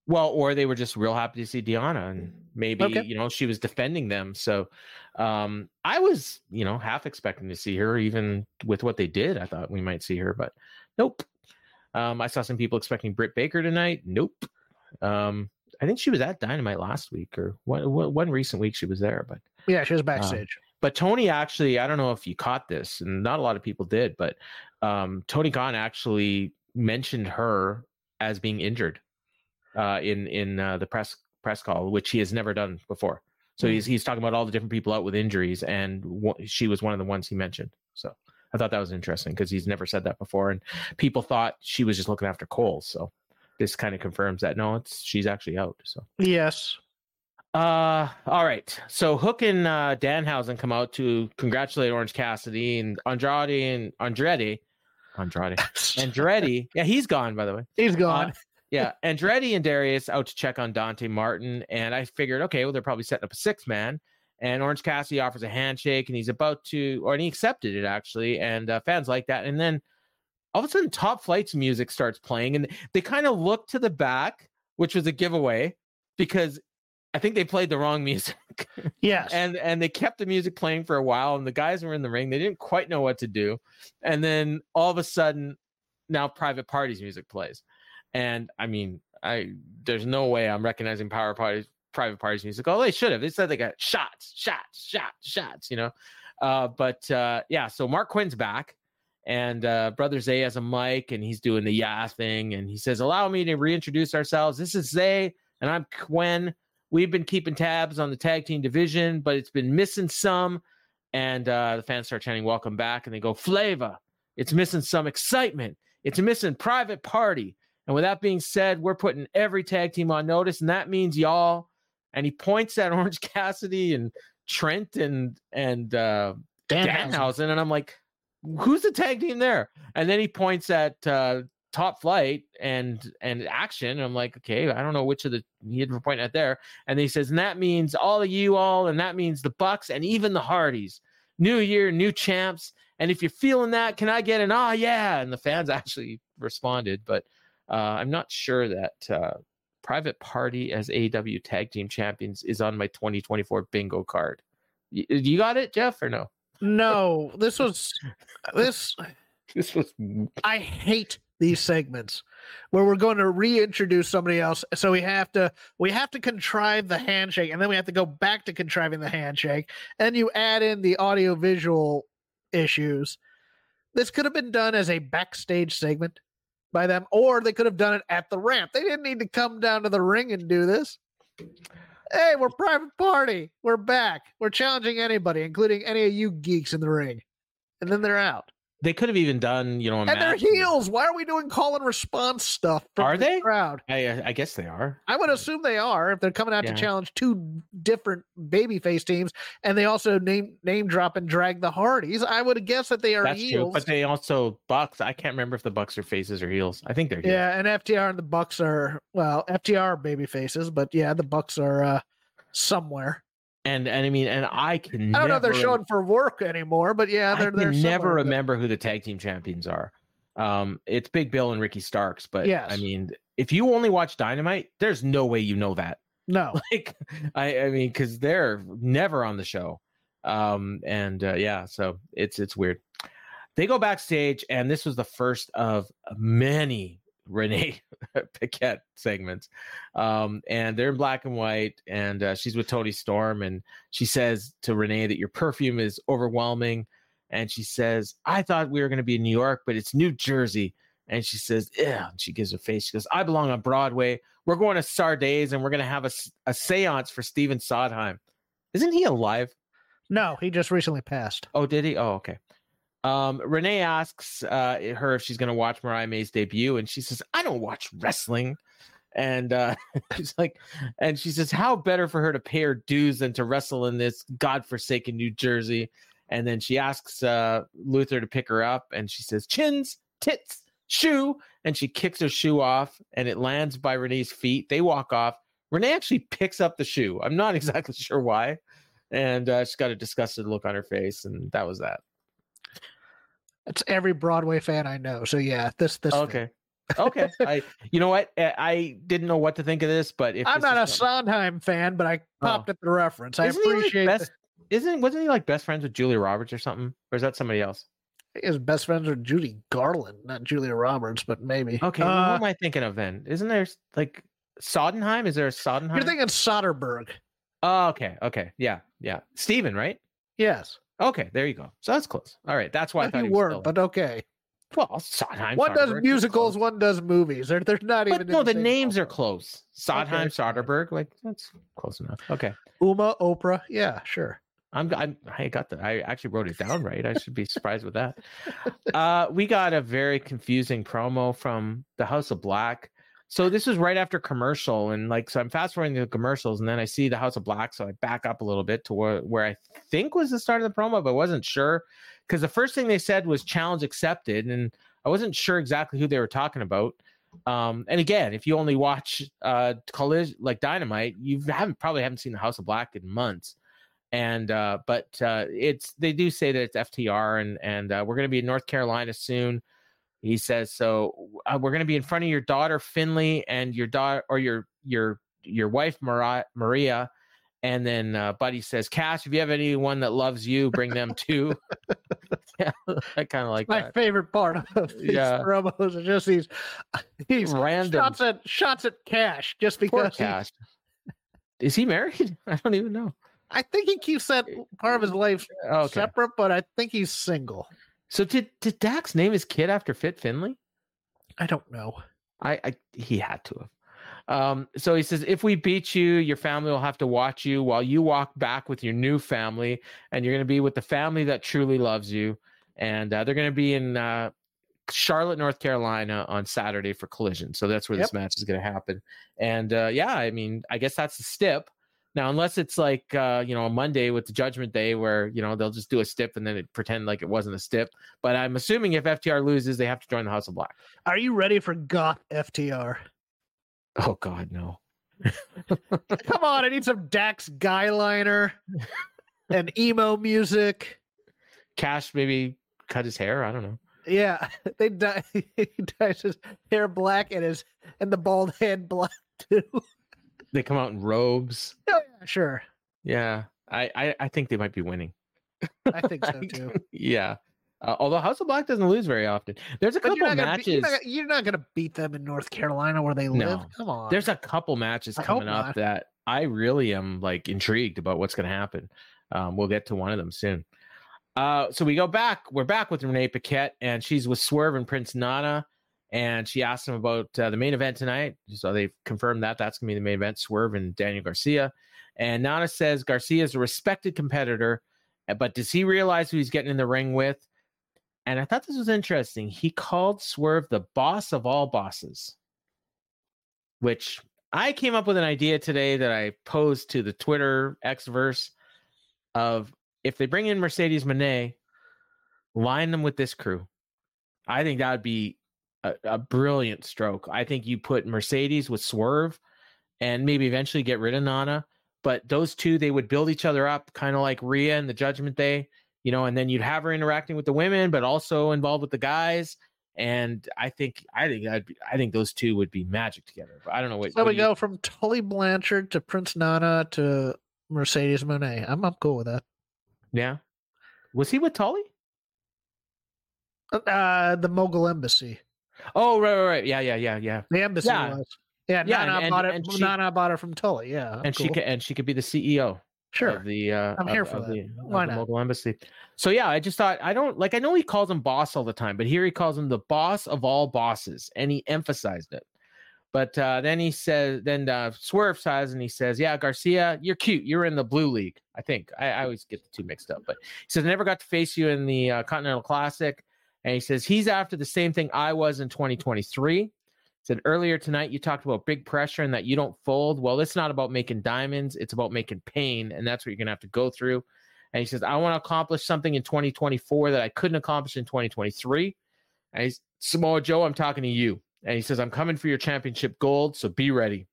Well, or they were just real happy to see Deonna, and maybe Okay. you know she was defending them. So, um, I was you know half expecting to see her, even with what they did. I thought we might see her, but nope. Um, I saw some people expecting Britt Baker tonight. Nope. Um, I think she was at Dynamite last week or one one recent week she was there, but Yeah, she was backstage. but Tony actually, I don't know if you caught this, and not a lot of people did, but um, Tony Khan actually mentioned her as being injured uh, in in uh, the press press call, which he has never done before. So Hmm. he's he's talking about all the different people out with injuries, and wh- she was one of the ones he mentioned. So I thought that was interesting because he's never said that before, and people thought she was just looking after Cole. So this kind of confirms that no, it's she's actually out. So. yes. Uh, all right. So Hook and uh, Danhausen come out to congratulate Orange Cassidy and Andrade and Andretti, Andrade, Andretti. yeah, he's gone by the way. He's gone. yeah, Andretti and Darius out to check on Dante Martin, and I figured, okay, well they're probably setting up a six man. And Orange Cassidy offers a handshake, and he's about to, or and he accepted it actually, and uh, fans like that. And then all of a sudden, Top Flight's music starts playing, and they kind of look to the back, which was a giveaway because I think they played the wrong music, yes. and and they kept the music playing for a while, and the guys were in the ring. They didn't quite know what to do, and then all of a sudden, now Private Party's music plays, and I mean, I there's no way I'm recognizing Power Party's Private Party's music. Oh, they should have. They said they got shots, shots, shots, shots. You know, uh, but uh, yeah. So Marq Quen's back. And uh, Brother Zay has a mic and he's doing the yeah thing. And he says, Allow me to reintroduce ourselves. This is Zay and I'm Quinn. We've been keeping tabs on the tag team division, but it's been missing some. And uh, the fans start chanting, Welcome back. And they go, Flavor. It's missing some excitement. It's missing private party. And with that being said, we're putting every tag team on notice. And that means y'all. And he points at Orange Cassidy and Trent and and uh, Danhausen. Danhausen. And I'm like, who's the tag team there? And then he points at uh, Top Flight and and Action. And I'm like, okay, I don't know which of the he had point at there. And he says, and that means all of you all, and that means the Bucks and even the Hardys. New year, new champs. And if you're feeling that, can I get an ah yeah? And the fans actually responded, but uh, I'm not sure that uh, Private Party as AEW Tag Team Champions is on my 2024 bingo card. Y- You got it, Jeff, or no? No, this was this. This was I hate these segments where we're going to reintroduce somebody else. So we have to we have to contrive the handshake, and then we have to go back to contriving the handshake, and you add in the audio visual issues. This could have been done as a backstage segment by them, or they could have done it at the ramp. They didn't need to come down to the ring and do this. Hey, we're private party. We're back. We're challenging anybody, including any of you geeks in the ring. And then they're out. They could have even done, you know, a And they're heels. Why are we doing call and response stuff? Are the they? Crowd. I, I guess they are. I would assume they are if they're coming out Yeah. to challenge two different babyface teams, and they also name name drop and drag the Hardys. I would guess that they are That's true. heels. But they also Bucks. I can't remember if the Bucks are faces or heels. I think they're heels. yeah, and FTR and the Bucks are well, FTR are baby faces, but yeah, the Bucks are uh, somewhere. And and I mean, and I can. I don't know if they're never- showing for work anymore, but yeah, I they're they're can never somewhere, but- remember who the tag team champions are. Um, it's Big Bill and Ricky Starks, but yeah, I mean, if you only watch Dynamite, there's no way you know that. No, Like, I, I mean, because they're never on the show. Um, and uh, yeah, so it's it's weird. they go backstage, and this was the first of many Renee Paquette segments. Um, and they're in black and white, and uh, she's with Toni Storm, and she says to Renee that your perfume is overwhelming. And she says, I thought we were going to be in New York, but it's New Jersey. And she says, Yeah. And she gives a face. She goes, I belong on Broadway. We're going to Sardi's and we're going to have a, a seance for Stephen Sondheim. Isn't he alive? No, he just recently passed. Oh, did he? Oh, okay. Um, Renee asks uh, her if she's going to watch Mariah May's debut, and she says, "I don't watch wrestling." And uh, she's like, and she says, "How better for her to pay her dues than to wrestle in this godforsaken New Jersey?" And then she asks uh, Luther to pick her up, and she says, "Chins, tits, shoe," and she kicks her shoe off, and it lands by Renee's feet. They walk off. Renee actually picks up the shoe. I'm not exactly sure why, and uh, she's got a disgusted look on her face, and that was that. It's every Broadway fan I know. So yeah, this this. Okay. okay. I you know what? I didn't know what to think of this, but if I'm not a Sondheim fan, but I popped oh. at the reference. I isn't appreciate. Like best, isn't wasn't he like best friends with Julia Roberts or something? Or is that somebody else? His best friends with Judy Garland, not Julia Roberts, but maybe. Okay, uh, well, what am I thinking of then? Isn't there like Sodenheim? Is there a Sodenheim? You're thinking Soderbergh. Oh, okay, okay, yeah, yeah. Steven, right? Yes. Okay, there you go. So that's close. All right, that's why I thought you were, but okay. Well, Sondheim. One does musicals, one does movies. They're, they're not but even. No, the, the names are close. Sondheim, okay. Soderbergh, like that's close enough. Okay. Uma, Oprah, yeah, sure. I'm, I'm I got that. I actually wrote it down right. I should be surprised with that. Uh, we got a very confusing promo from the House of Black. So this was right after commercial, and like so, I'm fast forwarding the commercials, and then I see the House of Black, so I back up a little bit to where where I think was the start of the promo, but wasn't sure because the first thing they said was challenge accepted, and I wasn't sure exactly who they were talking about. Um, and again, if you only watch uh college like Dynamite, you haven't probably haven't seen the House of Black in months. And uh, but uh, it's they do say that it's FTR, and and uh, we're going to be in North Carolina soon. He says, "So uh, we're going to be in front of your daughter Finley and your daughter or your your your wife Maria." Maria. And then uh, Buddy says, "Cash, if you have anyone that loves you, bring them too." yeah, I kind of like my that. favorite part of these yeah. promos are just these these random shots at shots at Cash, just because. He, Cash. Is he married? I don't even know. I think he keeps that part of his life okay. separate, but I think he's single. So did did Dax name his kid after Fit Finlay? I don't know. I, I he had to have. Um, so he says, if we beat you, your family will have to watch you while you walk back with your new family, and you're going to be with the family that truly loves you. And uh, they're going to be in uh, Charlotte, North Carolina on Saturday for Collision. So that's where yep. this match is going to happen. And uh, yeah, I mean, I guess that's the stip. Now, unless it's like uh, you know a Monday with the Judgment Day, where you know they'll just do a stip and then it pretend like it wasn't a stip. But I'm assuming if FTR loses, they have to join the House of Black. Are you ready for Goth FTR? Oh God, no! Come on, I need some Dax Guyliner and emo music. Cash maybe cut his hair. I don't know. Yeah, they dye he dyes his hair black and his and the bald head black too they come out in robes. Oh, yeah, sure. Yeah, I, I, I think they might be winning. I think so too. yeah. Uh, although House of Black doesn't lose very often. There's a couple matches. Be, you're, not, gonna beat them in North Carolina where they live. No. Come on. There's a couple matches coming up that I really am like intrigued about what's gonna happen. Um, we'll get to one of them soon. Uh, so we go back. We're back with Renee Paquette, and she's with Swerve and Prince Nana and she asked him about uh, the main event tonight. So they've confirmed that that's going to be the main event Swerve and Daniel Garcia. And Nana says Garcia is a respected competitor, eh, but does he realize who he's getting in the ring with? And I thought this was interesting. He called Swerve the boss of all bosses, which I came up with an idea today that I posed to the Twitter Xverse of if they bring in Mercedes Moné, line them with this crew. I think that would be a, a brilliant stroke. I think you put Mercedes with Swerve and maybe eventually get rid of Nana. But those two, they would build each other up, kind of like Rhea and the Judgment Day, you know, and then you'd have her interacting with the women, but also involved with the guys. And I think, I think that I think those two would be magic together. But I don't know what. So what we go from Tully Blanchard to Prince Nana to Mercedes Moné. I'm I'm cool with that. Yeah. Was he with Tully? Uh, the Mogul Embassy. Oh, right, right, right. Yeah, yeah, yeah, yeah. The embassy Yeah. was. Yeah, Yeah, Nana and- bought it. and she- Nana bought it from Tully. Yeah, and she cool. could and she could be the CEO sure. of the uh I'm of- here for of that. the, Why of the not? Mogul embassy. So yeah, I just thought I don't like I know he calls him boss all the time, but here he calls him the boss of all bosses, and he emphasized it. But uh, then he says, then uh, Swerve says, and he says, "Yeah, Garcia, you're cute. You're in the blue league. I think I, I always get the two mixed up." But he says, "I never got to face you in the uh, Continental Classic," and he says he's after the same thing I was in 2023. He Said earlier tonight you talked about big pressure and that you don't fold. Well, it's not about making diamonds; it's about making pain, and that's what you're gonna have to go through. And he says, I want to accomplish something in 2024 that I couldn't accomplish in 2023. And he's Samoa Joe, I'm talking to you. And he says, I'm coming for your championship gold, so be ready.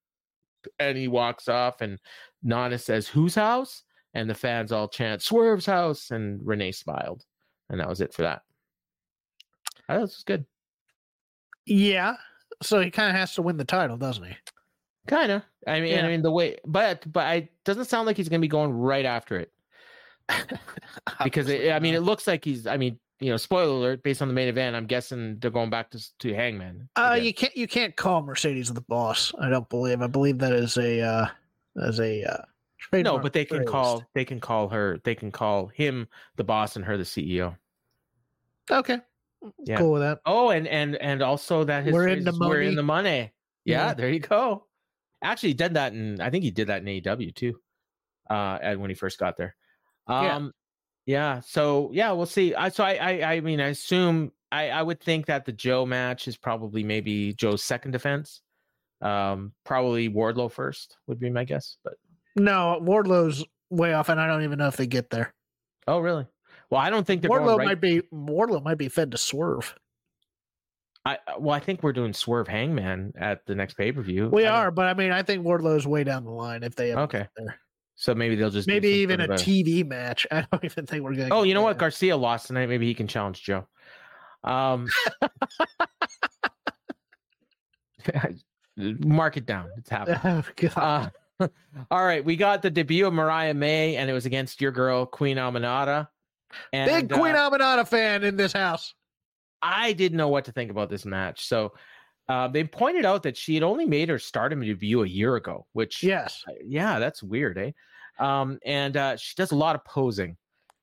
And he walks off, and Nana says, Whose house? And the fans all chant, Swerve's house. And Renee smiled. And that was it for that. I thought this was good. Yeah. So he kind of has to win the title, doesn't he? Kind of. I mean, Yeah. I mean the way, but but I doesn't sound like he's going to be going right after it because it, I mean, it looks like he's. I mean, you know, spoiler alert, based on the main event, I'm guessing they're going back to to Hangman. Uh, you can't you can't call Mercedes the boss. I don't believe. I believe that is a uh, as a uh, no, but they can call they can call her they can call him the boss and her the CEO. Okay, Yeah. cool with that. Oh, and and and also that his We're in the is, we're in money." the money. Yeah, Yeah. there you go. Actually, he did that in I think he did that in AEW too. Uh, and when he first got there. Yeah. Um, yeah. So yeah, we'll see. I so I I, I mean I assume I I would think that the Joe match is probably maybe Joe's second defense. Um, probably Wardlow first would be my guess. But No, Wardlow's way off, and I don't even know if they get there. oh really? Well, I don't think they're Wardlow going right. might be Wardlow might be fed to Swerve. I well, I think we're doing Swerve Hangman at the next pay per view. We are, but I mean, I think Wardlow's way down the line if they Okay. So maybe they'll just Maybe even a TV match. I don't even think we're gonna. Oh, you know what? Garcia lost tonight. Maybe he can challenge Joe. Um, mark it down. It's happening. Oh, Uh, all right, we got the debut of Mariah May, and it was against your girl Queen Aminata. And, Big Queen uh, Aminata fan in this house. I didn't know what to think about this match. So uh, they pointed out that she had only made her stardom debut a year ago, which Yes. yeah, that's weird, eh? Um, and uh, she does a lot of posing.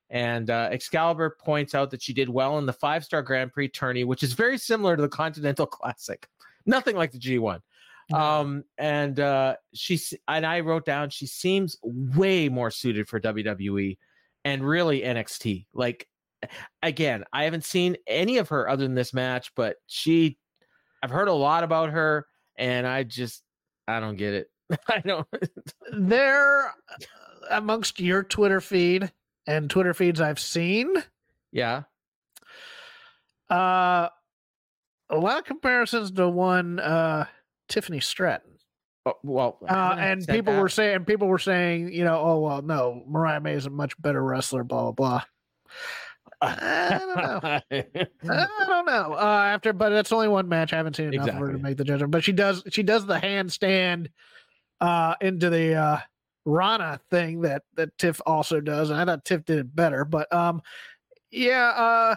And uh, Excalibur points out that she did well in the five star Grand Prix tourney, which is very similar to the Continental Classic. Nothing like the G1. Um, and uh, she's and I wrote down she seems way more suited for WWE and really NXT. Like again, I haven't seen any of her other than this match, but she I've heard a lot about her, and I just I don't get it. I don't There, uh, amongst your Twitter feed and Twitter feeds I've seen, yeah. uh, a lot of comparisons to one uh, Tiffany Stratton. Oh, well, Uh, and people that. were saying, people were saying, you know, oh well, no, Mariah May is a much better wrestler. Blah blah blah. I don't know. I don't know. Uh, after, but that's only one match. I haven't seen enough of her to make the judgment. But she does. She does the handstand uh, into the uh, Rana thing that that Tiff also does, and I thought Tiff did it better. But um, yeah, uh,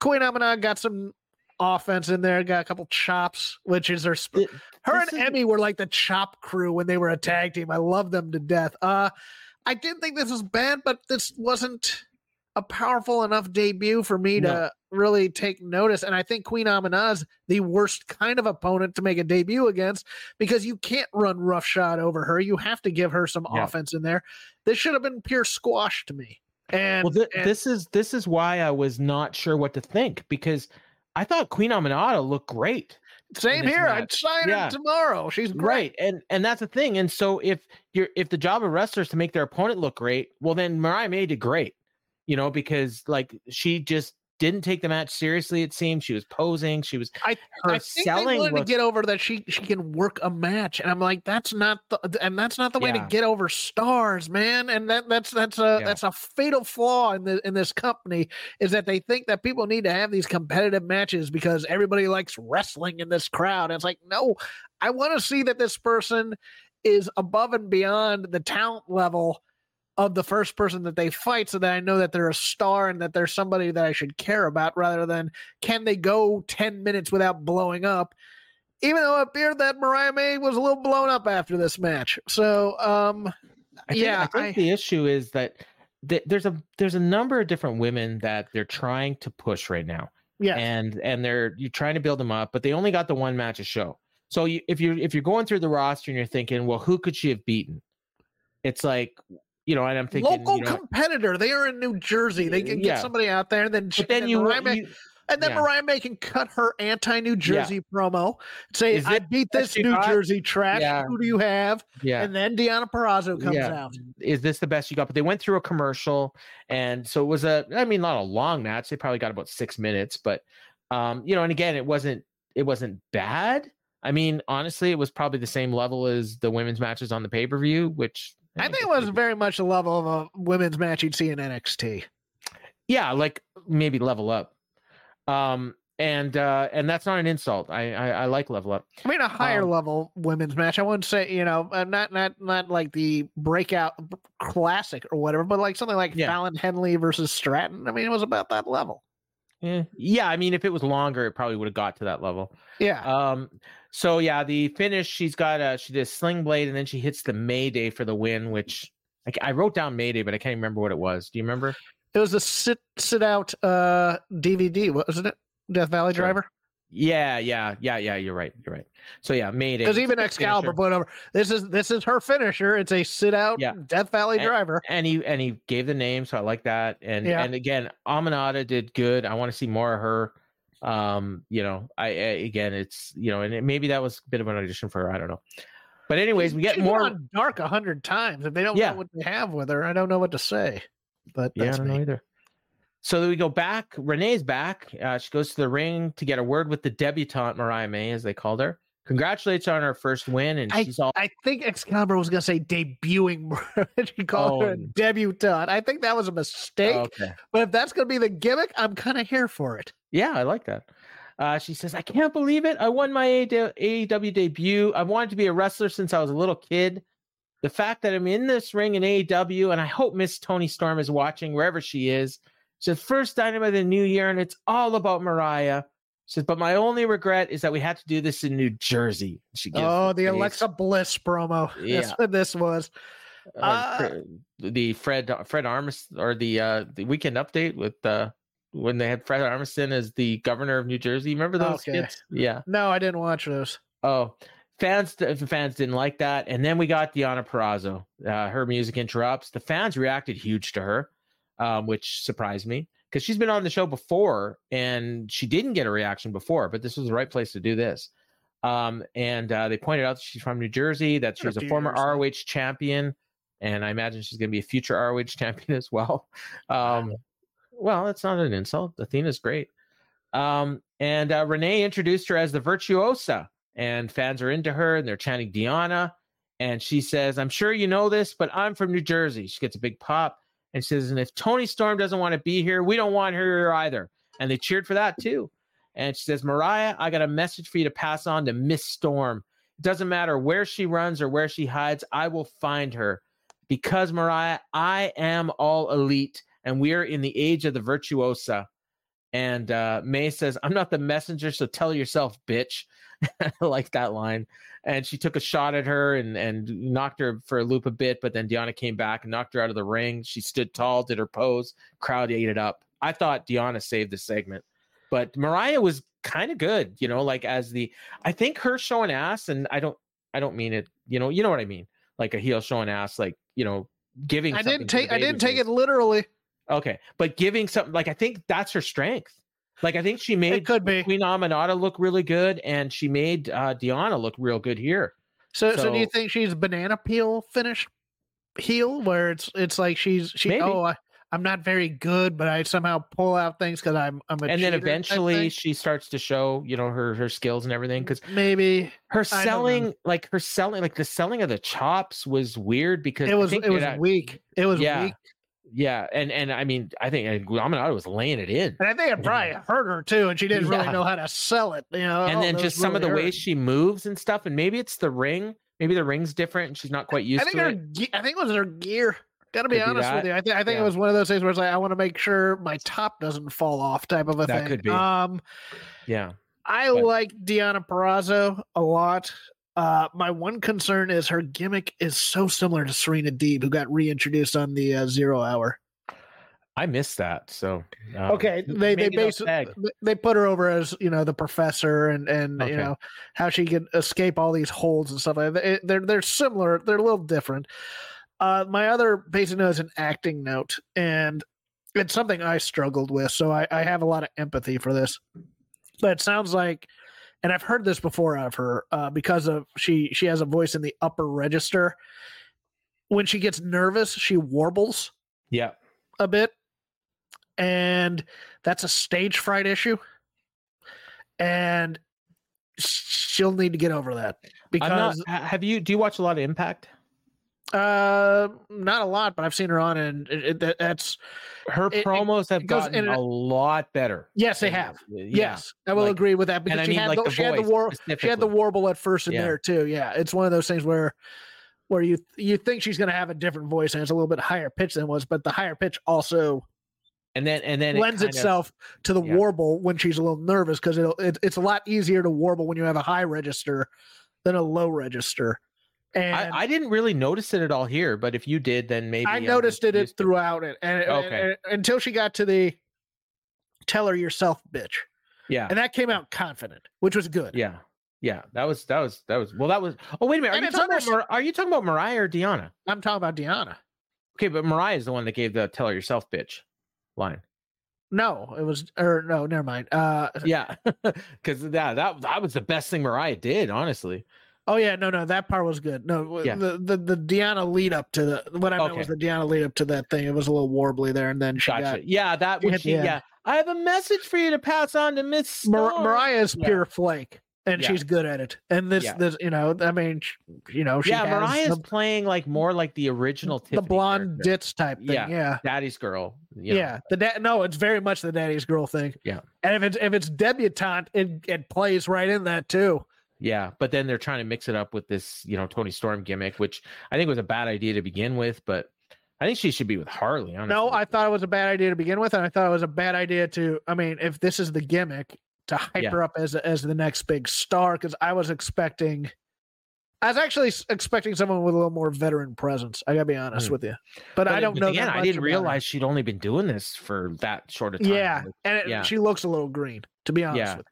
Queen Amina got some offense in there. Got a couple chops, which is her. Sp- her this and is- Emmy were like the chop crew when they were a tag team. I love them to death. Uh, I didn't think this was bad, but this wasn't a powerful enough debut for me No. to really take notice. And I think Queen Amina's the worst kind of opponent to make a debut against because you can't run roughshod over her. You have to give her some Yeah. offense in there. This should have been pure squash to me. And, well, th- and this is this is why I was not sure what to think because I thought Queen Aminata looked great. same here. I'd match. sign Yeah. her tomorrow. She's great. Right. And and that's the thing. And so if you're if the job of wrestlers to make their opponent look great, well then Mariah May did great. You know, because like she just didn't take the match seriously, it seemed. She was posing, she was I- her I think they selling to get over that she she can work a match, and I'm like, that's not the and that's not the way to get over stars, man. And that that's that's a Yeah. that's a fatal flaw in the in this company is that they think that people need to have these competitive matches because everybody likes wrestling in this crowd. And it's like, no, I want to see that this person is above and beyond the talent level of the first person that they fight so that I know that they're a star and that they're somebody that I should care about rather than can they go 10 minutes without blowing up. Even though it appeared that Mariah May was a little blown up after this match. So, um, I think, yeah, I think I- the issue is that th- there's a there's a number of different women that they're trying to push right now, yeah, and and they're you're trying to build them up, but they only got the one match a show. So you, if you're if you're going through the roster and you're thinking, well, who could she have beaten? It's like you know, and I'm thinking, local you know, competitor. They are in New Jersey. They can get somebody out there, and then but then and you, Mariah May, you and then yeah. Mariah May can cut her anti-New Jersey promo. Say, "I beat this New got?" Jersey trash. Yeah. Who do you have?" yeah, And then Deonna Purrazzo comes Yeah. out. is this the best you got? But they went through a commercial, and so it was a. I mean, not a long match. They probably got about six minutes, but um, you know, and again, it wasn't. It wasn't bad. I mean, honestly, it was probably the same level as the women's matches on the pay per view, which I think it was very much the level of a women's match you'd see in NXT. yeah, like maybe level up. Um, and uh, and that's not an insult. I I, I like level up. I mean, a higher Um, level women's match. I wouldn't say, you know, uh, not not not like the breakout classic or whatever, but like something like Yeah. Fallon Henley versus Stratton. I mean, it was about that level. Eh, yeah, I mean, if it was longer, it probably would have got to that level. Yeah. Um, so yeah, the finish, she's got a she did a sling blade and then she hits the Mayday for the win, which I, I wrote down Mayday, but I can't remember what it was. Do you remember? it was a sit sit out uh DVD, wasn't it? Death Valley Sure. Driver. Yeah, yeah, yeah, yeah. You're right. You're right. So yeah, Mayday. Because even Excalibur put over this is this is her finisher. It's a sit out Yeah. Death Valley And- Driver. and he and he gave the name, so I like that. And Yeah. and again, Aminata did good. I want to see more of her. Um, you know, I, I again, it's you know, and it, maybe that was a bit of an audition for her. I don't know. But anyways, we get more. on dark a hundred times. If they don't Yeah. know what they have with her, I don't know what to say. But Yeah, I don't me. know either. So then we go back. Renee's back. Uh, she goes to the ring to get a word with the debutante Mariah May, as they called her. Congratulates her on her first win, and she's all I think Excalibur was going to say debuting. she called her a Oh. debutante. I think that was a mistake. okay. But if that's going to be the gimmick, I'm kind of here for it. Yeah, I like that. Uh, she says, "I can't believe it. I won my AEW debut. I wanted to be a wrestler since I was a little kid. The fact that I'm in this ring in AEW, and I hope Miss Toni Storm is watching wherever she is. She says, first dynamite of the new year, and it's all about Mariah. She says, but my only regret is that we had to do this in New Jersey. She gives Oh, the. Alexa Bliss promo. That's Yeah. what this was. Uh, Uh, the Fred Fred Armisen or the uh the weekend update with uh when they had Fred Armisen as the governor of New Jersey. Remember those Okay. skits? Yeah. No, I didn't watch those. Oh, fans the fans didn't like that, and then we got Deonna Purrazzo. Uh, her music interrupts. The fans reacted huge to her, um, which surprised me because she's been on the show before and she didn't get a reaction before, but this was the right place to do this. Um, and uh, they pointed out that she's from New Jersey, that she was a former ROH champion, and I imagine she's going to be a future ROH champion as well. Um, well, it's not an insult. Athena's great. Um, and uh, Renee introduced her as the virtuosa, and fans are into her and they're chanting Deonna. And she says, I'm sure you know this, but I'm from New Jersey. She gets a big pop and says, And if Toni Storm doesn't want to be here, we don't want her here either. And they cheered for that too. And she says, Mariah, I got a message for you to pass on to Miss Storm. It doesn't matter where she runs or where she hides, I will find her. Because, Mariah, I am all elite, and we are in the age of the virtuosa. And uh, May says, I'm not the messenger, so tell yourself, bitch. I like that line. And she took a shot at her and, and knocked her for a loop a bit, but then Deonna came back and knocked her out of the ring. She stood tall, did her pose. Crowd ate it up. I thought Deonna saved the segment, but Mariah was kind of good, you know, like as the I think her showing ass, and I don't I don't mean it, you know, you know what I mean, like a heel showing ass, like you know, giving. I didn't take I didn't take it literally. Okay, but giving something like I think that's her strength. Like I think she made It could be. Queen Aminata look really good, and she made uh, Deonna look real good here. So, so, do you think she's banana peel finish heel where it's it's like she's she Maybe. oh I, I'm not very good but I somehow pull out things because I'm I'm a and then eventually she starts to show, you know, her her skills and everything. Because maybe her I don't know. selling, like her selling, like the selling of the chops was weird because it was it was had- weak. It was yeah, weak, yeah, and and I mean, I think Aminata was laying it in. and I think it probably hurt her too, and she didn't really know how to sell it. You know, and oh, then just some of the really ways she moves and stuff, and maybe it's the ring. Maybe the ring's different, and she's not quite used I think to her it. I think it was her gear. Gotta be Could be honest with you. I, think I think Yeah. it was one of those things where it's like I want to make sure my top doesn't fall off, type of a That thing. could be. Um, Yeah. I But- like Deonna Purrazzo a lot. Uh, my one concern is her gimmick is so similar to Serena Deeb, who got reintroduced on the uh, Zero Hour. I missed that. So um, Okay, they they basically they put her over as you know the professor and and Okay. you know how she can escape all these holds and stuff like that. They're they're similar. They're a little different. Uh, my other basic note is an acting note, and it's something I struggled with. So I, I have a lot of empathy for this. But it sounds like, and I've heard this before out of her uh, because of she she has a voice in the upper register. When she gets nervous, she warbles Yeah. a bit and that's a stage fright issue and she'll need to get over that I'm not, because have you do you watch a lot of Impact? Uh not a lot but i've seen her on and it, it, that- that's Her It- it- promos have goes gotten a lot better. yes they have Yeah. yes i will like- agree with that because she, mean had like the, she had the war she had the warble at first in Yeah. there too yeah it's one of those things where where you you think she's going to have a different voice and it's a little bit higher pitch than it was but the higher pitch also And then and then it lends of- itself to the yeah. warble when she's a little nervous because it'll it, it's a lot easier to warble when you have a high register than a low register. And I, I, I didn't really notice it at all here, but if you did, then maybe I'm noticed it, it throughout it, and, and- Okay. and- until she got to the "tell her yourself, bitch," Yeah, and that came out confident, which was good. yeah, yeah. That was that was that was well. That was. Oh wait a minute. Are you talking about Are you talking about Mariah or Deonna? I'm talking about Deonna. Okay, but Mariah is the one that gave the "Tell her yourself, bitch" line. No, it was or no, never mind. Uh, Yeah, because yeah, that that was the best thing Mariah did, honestly. Oh yeah, no, no, that part was good. No, Yeah. the, the the Deonna lead up to the what I meant was the Deonna lead up to that thing. It was a little warbly there, and then she Gotcha. got yeah, that hit she. Yeah, I have a message for you to pass on to Miss Mar-. Mariah is Yeah. pure flake, and Yeah. she's good at it. And this, this, you know, I mean, you know, she yeah, has Mariah's the, playing like more like the original the Tiffany blonde character. ditz type thing. Yeah. Daddy's girl. you know. yeah. The da- no, it's very much the daddy's girl thing. Yeah. and if it's if it's debutante, it it plays right in that too. Yeah, but then they're trying to mix it up with this, you know, Toni Storm gimmick, which I think was a bad idea to begin with. But I think she should be with Harley. Honestly. No, I thought it was a bad idea to begin with, and I thought it was a bad idea to. I mean, if this is the gimmick to hype Yeah. her up as as the next big star, because I was expecting. I was actually expecting someone with a little more veteran presence. I gotta be honest Hmm. with you, but, I don't but know. Again, that I didn't realize she'd only been doing this for that short of time. Yeah, and it, yeah. she looks a little green, to be honest Yeah, with you.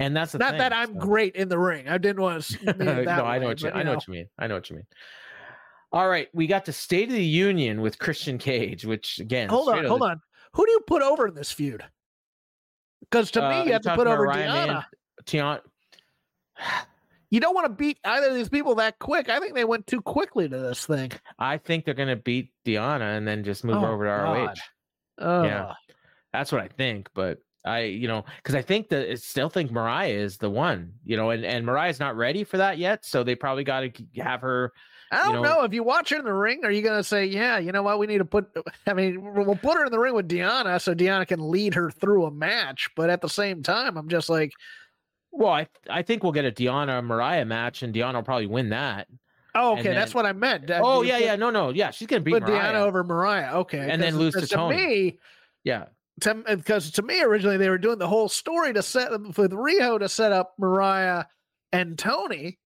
And that's the Not thing, that I'm so- great in the ring. I didn't want to. no, I know what you. I know what you mean. I know what you mean. All right, we got the State of the Union with Christian Cage, which again, Hold on, hold on. Who do you put over in this feud? Because to Uh, me, you're have to put over Ryan. Tiana. You don't want to beat either of these people that quick. I think they went too quickly to this thing. I think they're gonna beat Deonna and then just move Oh, over to ROH. God. Oh, Yeah. That's what I think, but I, you know, because I think that I still think Mariah is the one, you know, and and Mariah's not ready for that yet, so they probably got to have her. I don't you know. know- If you watch her in the ring, are you going to say, yeah, you know what? We need to put, I mean, we'll put her in the ring with Deonna so Deonna can lead her through a match. But at the same time, I'm just like, Well, I I think we'll get a Deonna Mariah match, and Deonna will probably win that. oh, okay, that's what I meant. Uh, oh yeah, yeah, no, no, yeah, she's gonna beat Deonna over Mariah. Okay. And then lose to Toni. me, Yeah, because to me originally they were doing the whole story to set with Riho to set up Mariah and Toni,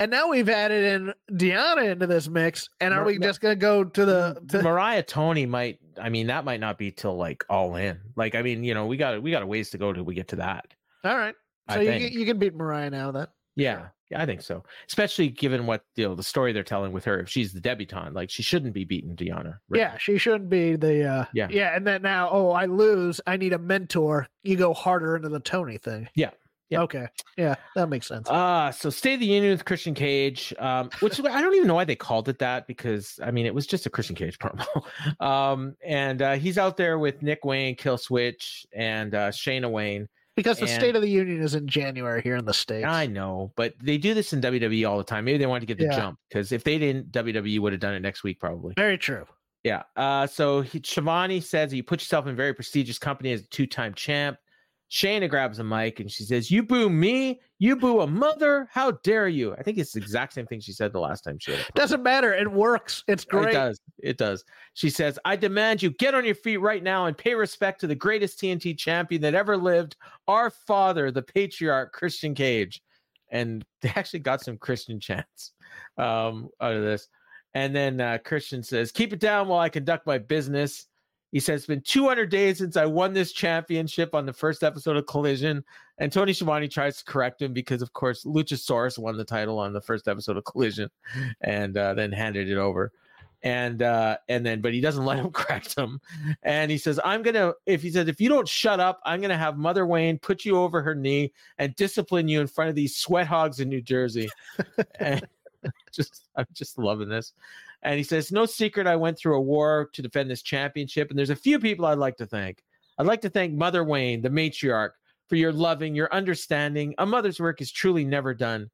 and now we've added in Deonna into this mix. And are Mar- we just going to go to the? To, Mariah Toni might. I mean, that might not be till like all in. Like, I mean, you know, we got we got a ways to go till we get to that. all right, so you can, you can beat Mariah now then. Yeah, yeah, I think so. Especially given what you know the story they're telling with her. If she's the debutante, like she shouldn't be beating Deonna. really. Yeah, she shouldn't be the. uh Yeah. yeah, and then now, oh, I lose. I need a mentor. You go harder into the Toni thing. Yeah, yeah. Okay. Yeah, that makes sense. Uh so State of the Union with Christian Cage, um, which I don't even know why they called it that because I mean it was just a Christian Cage promo. um, and uh, he's out there with Nick Wayne, Killswitch, and uh, Shayna Wayne. Because the and- State of the Union is in January here in the states. I know, but they do this in WWE all the time. Maybe they wanted to get the Yeah. jump because if they didn't, WWE would have done it next week probably. Very true. Yeah. Uh, so he, Schiavone says you put yourself in very prestigious company as a two-time champ. Shayna grabs a mic and she says, You boo me, you boo a mother. How dare you? I think it's the exact same thing she said the last time she had. Doesn't matter. It works. It's great. It does. It does. She says, I demand you get on your feet right now and pay respect to the greatest TNT champion that ever lived, our father, the patriarch, Christian Cage. And they actually got some Christian chants um, out of this. And then uh, Christian says, Keep it down while I conduct my business. He says, It's been 200 days since I won this championship on the first episode of Collision. And Tony Schiavone tries to correct him because, of course, Luchasaurus won the title on the first episode of Collision and uh, then handed it over. And uh, and then, but he doesn't let him correct him. And he says, I'm gonna if he says, if you don't shut up, I'm gonna have Mother Wayne put you over her knee and discipline you in front of these sweat hogs in New Jersey. and just I'm just loving this. And he says, No secret, I went through a war to defend this championship. And there's a few people I'd like to thank. I'd like to thank Mother Wayne, the matriarch, for your loving, your understanding. A mother's work is truly never done.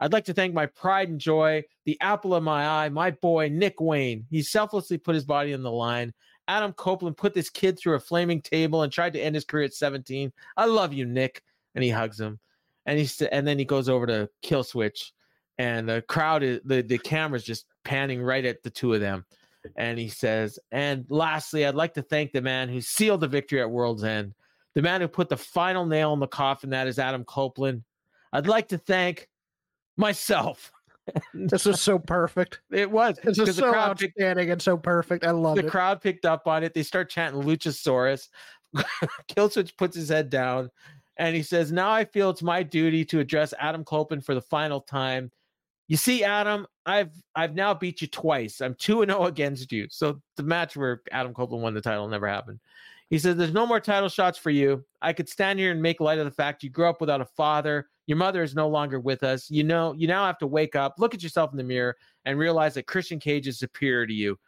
I'd like to thank my pride and joy, the apple of my eye, my boy, Nick Wayne. He selflessly put his body on the line. Adam Copeland put this kid through a flaming table and tried to end his career at 17. I love you, Nick. And he hugs him. And he and then he goes over to Killswitch and the crowd is the, the camera's just panning right at the two of them. And he says and lastly i'd like to thank the man who sealed the victory at world's end the man who put the final nail in the coffin that is adam copeland. I'd like to thank myself. This was so perfect. It was this is so outstanding picked, and so perfect. I love the it. crowd picked up on it. They start chanting luchasaurus. Killswitch puts his head down and he says now i feel it's my duty to address adam copeland for the final time you see, Adam, I've I've now beat you twice. I'm two and zero oh against you. So the match where Adam Copeland won the title never happened. He says, "There's no more title shots for you. I could stand here and make light of the fact you grew up without a father. Your mother is no longer with us. You know, you now have to wake up, look at yourself in the mirror, and realize that Christian Cage is superior to you."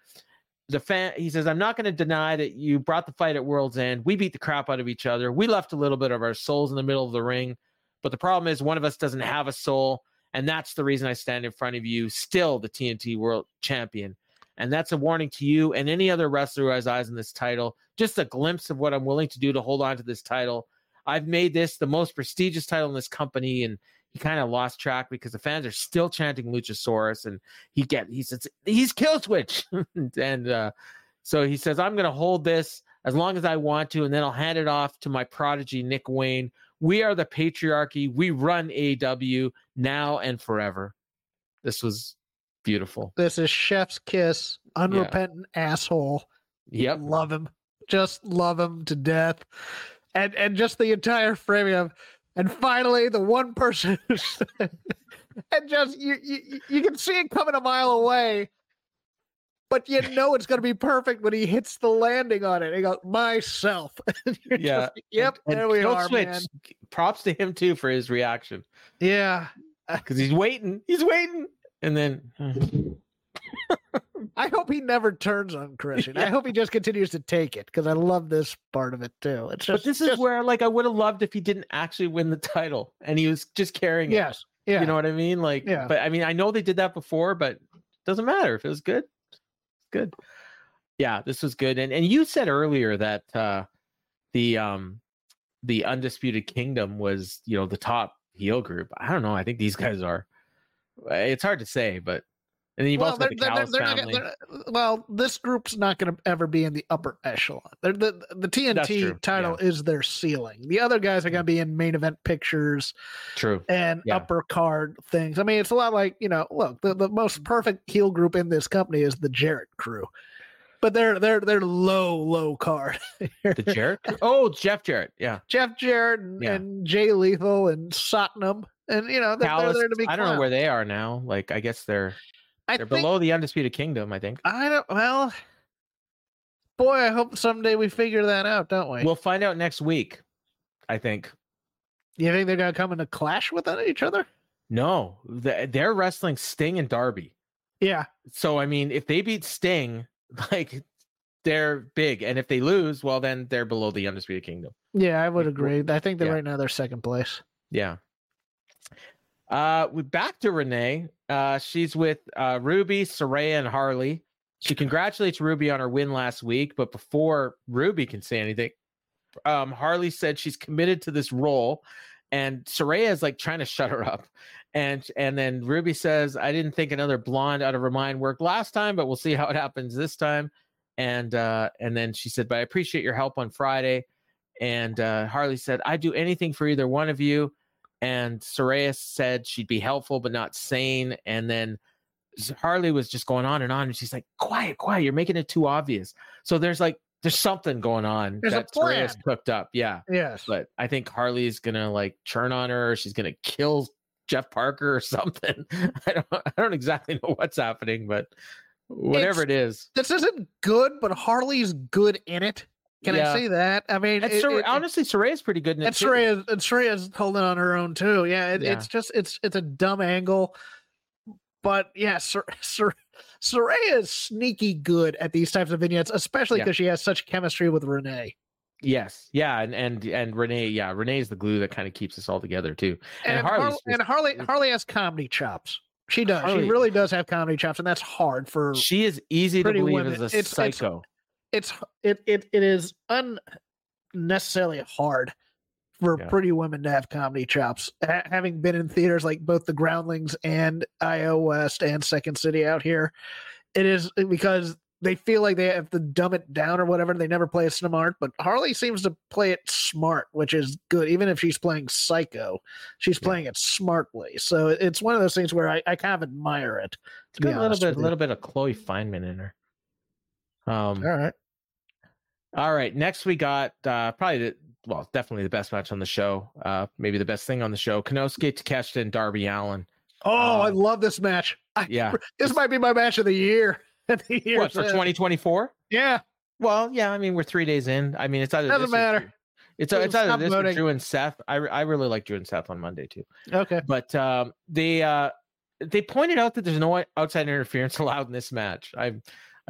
The fan, he says, "I'm not going to deny that you brought the fight at World's End. We beat the crap out of each other. We left a little bit of our souls in the middle of the ring, but the problem is one of us doesn't have a soul." And that's the reason I stand in front of you, still the TNT World Champion. And that's a warning to you and any other wrestler who has eyes on this title. Just a glimpse of what I'm willing to do to hold on to this title. I've made this the most prestigious title in this company, and he kind of lost track because the fans are still chanting Luchasaurus, and he get he says he's Killswitch, and uh, so he says I'm going to hold this as long as I want to, and then I'll hand it off to my prodigy Nick Wayne, we are the patriarchy. We run AEW now and forever. This was beautiful. This is Chef's Kiss, unrepentant yeah. asshole. Yep. Love him. Just love him to death. And and just the entire framing of and finally the one person and just you, you you can see it coming a mile away but you know it's going to be perfect when he hits the landing on it. He goes, myself. yeah. Yep. And, there we are, switch. man. Props to him too for his reaction. Yeah. Because he's waiting. He's waiting. And then. I hope he never turns on Christian. Yeah. I hope he just continues to take it because I love this part of it too. It's just, but this just, is where, like, I would have loved if he didn't actually win the title and he was just carrying yes. it. Yeah. You know what I mean? Like, yeah. but I mean, I know they did that before, but it doesn't matter if it was good good. Yeah, this was good. And and you said earlier that uh the um the undisputed kingdom was, you know, the top heel group. I don't know. I think these guys are. It's hard to say, but and then you've well, also got the Callis they're, they're family. Gonna, well, this group's not going to ever be in the upper echelon. They're, the the TNT title yeah. is their ceiling. The other guys are going to mm. be in main event pictures. True. And yeah. upper card things. I mean, it's a lot like you know. Look, the, the most mm. perfect heel group in this company is the Jarrett crew. But they're they're they're low low card. the Jarrett? Oh, Jeff Jarrett, yeah. Jeff Jarrett and, yeah. and Jay Lethal and Satnam, and you know they're, they're there to be. I don't know where they are now. Like I guess they're I They're think, below the undisputed kingdom, I think. I don't. Well, boy, I hope someday we figure that out, don't we? We'll find out next week. I think. You think they're gonna come into clash with each other? No, they're wrestling Sting and Darby. Yeah. So I mean, if they beat Sting, like they're big, and if they lose, well, then they're below the undisputed kingdom. Yeah, I would agree. I think that yeah. right now they're second place. Yeah. Uh, we back to Renee. Uh, she's with uh, Ruby, Saraya, and Harley. She congratulates Ruby on her win last week, but before Ruby can say anything, um, Harley said she's committed to this role, and Saraya is like trying to shut her up. And and then Ruby says, "I didn't think another blonde out of her mind worked last time, but we'll see how it happens this time." And uh, and then she said, "But I appreciate your help on Friday." And uh, Harley said, "I'd do anything for either one of you." And Saraya said she'd be helpful but not sane. And then Harley was just going on and on, and she's like, "Quiet, quiet! You're making it too obvious." So there's like there's something going on There's that Saraya's plan. cooked up. Yeah, Yes. but I think Harley's gonna like churn on her. She's gonna kill Jeff Parker or something. I don't I don't exactly know what's happening, but whatever it is. this isn't good, but Harley's good in it. Can Yeah. I say that? I mean, it- Sar- it- honestly, pretty good in it. and too. Saraya, and Saraya's holding on her own too. Yeah, it, Yeah. it's just it's it's a dumb angle, but yeah, Sar- Sar- Saraya is sneaky good at these types of vignettes, especially Yeah. because she has such chemistry with Renee. Yes, yeah, and and and Renee, yeah, Renee's the glue that kind of keeps us all together too. And And, Harley's Har- just- and Harley Harley has comedy chops. She does. Harley- She really does have comedy chops, and that's hard for She is easy to believe Women. as a it's- psycho. it's it it it is unnecessarily hard for Yeah. pretty women to have comedy chops. Ha- having been in theaters like both the Groundlings and IO West and Second City out here, it is eh, because they feel like they have to dumb it down or whatever. They never play it smart, but Harley seems to play it smart, which is good. Even if she's playing psycho, she's Yeah. playing it smartly. So it's one of those things where I, I kind of admire it. It's got a little bit, a little bit of Chloe Fineman in her. Um, All right. All right. Next, we got uh, probably the well, definitely the best match on the show. Uh, maybe the best thing on the show: Konosuke Takeshita and Darby Allin. Oh, I Um, love this match. I, Yeah. this might be my match of the year. the What for twenty twenty four? Yeah, Well, yeah. I mean, we're three days in. I mean, it's either Doesn't matter. It's it's either this or. Drew and Seth. I I really like Drew and Seth on Monday too. okay. But um, they uh, they pointed out that there's no outside interference allowed in this match. I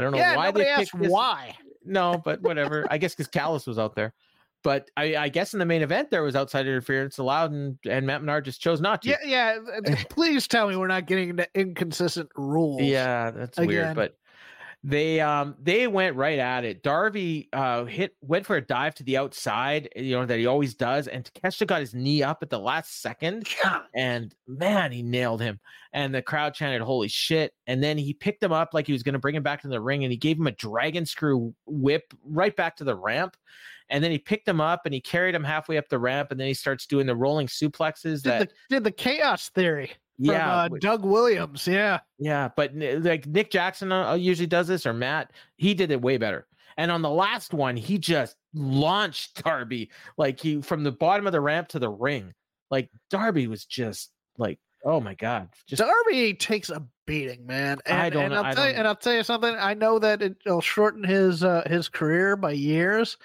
I don't know yeah, why they picked this. why. No, but whatever. I guess because Callis was out there. But I, I guess in the main event there was outside interference allowed, and, and Matt Menard just chose not to. Yeah, yeah. th- uh, Please tell me we're not getting into inconsistent rules. Yeah, that's Again. weird. But they um they went right at it. Darby uh hit went for a dive to the outside, you know, that he always does, and Takeshita got his knee up at the last second. And man, he nailed him. And the crowd chanted, "Holy shit!" And then he picked him up like he was going to bring him back to the ring, and he gave him a dragon screw whip right back to the ramp. And then he picked him up and he carried him halfway up the ramp, and then he starts doing the rolling suplexes. Did That the did the chaos theory from yeah, uh, which- Doug Williams? Yeah, yeah, but like Nick Jackson uh, usually does this, or Matt, he did it way better. And on the last one, he just launched Darby like he from the bottom of the ramp to the ring. Like Darby was just like, oh my god, just Darby takes a beating, man. And, I don't. And I'll, I tell you, don't- and I'll tell you something. I know that it, it'll shorten his uh, his career by years,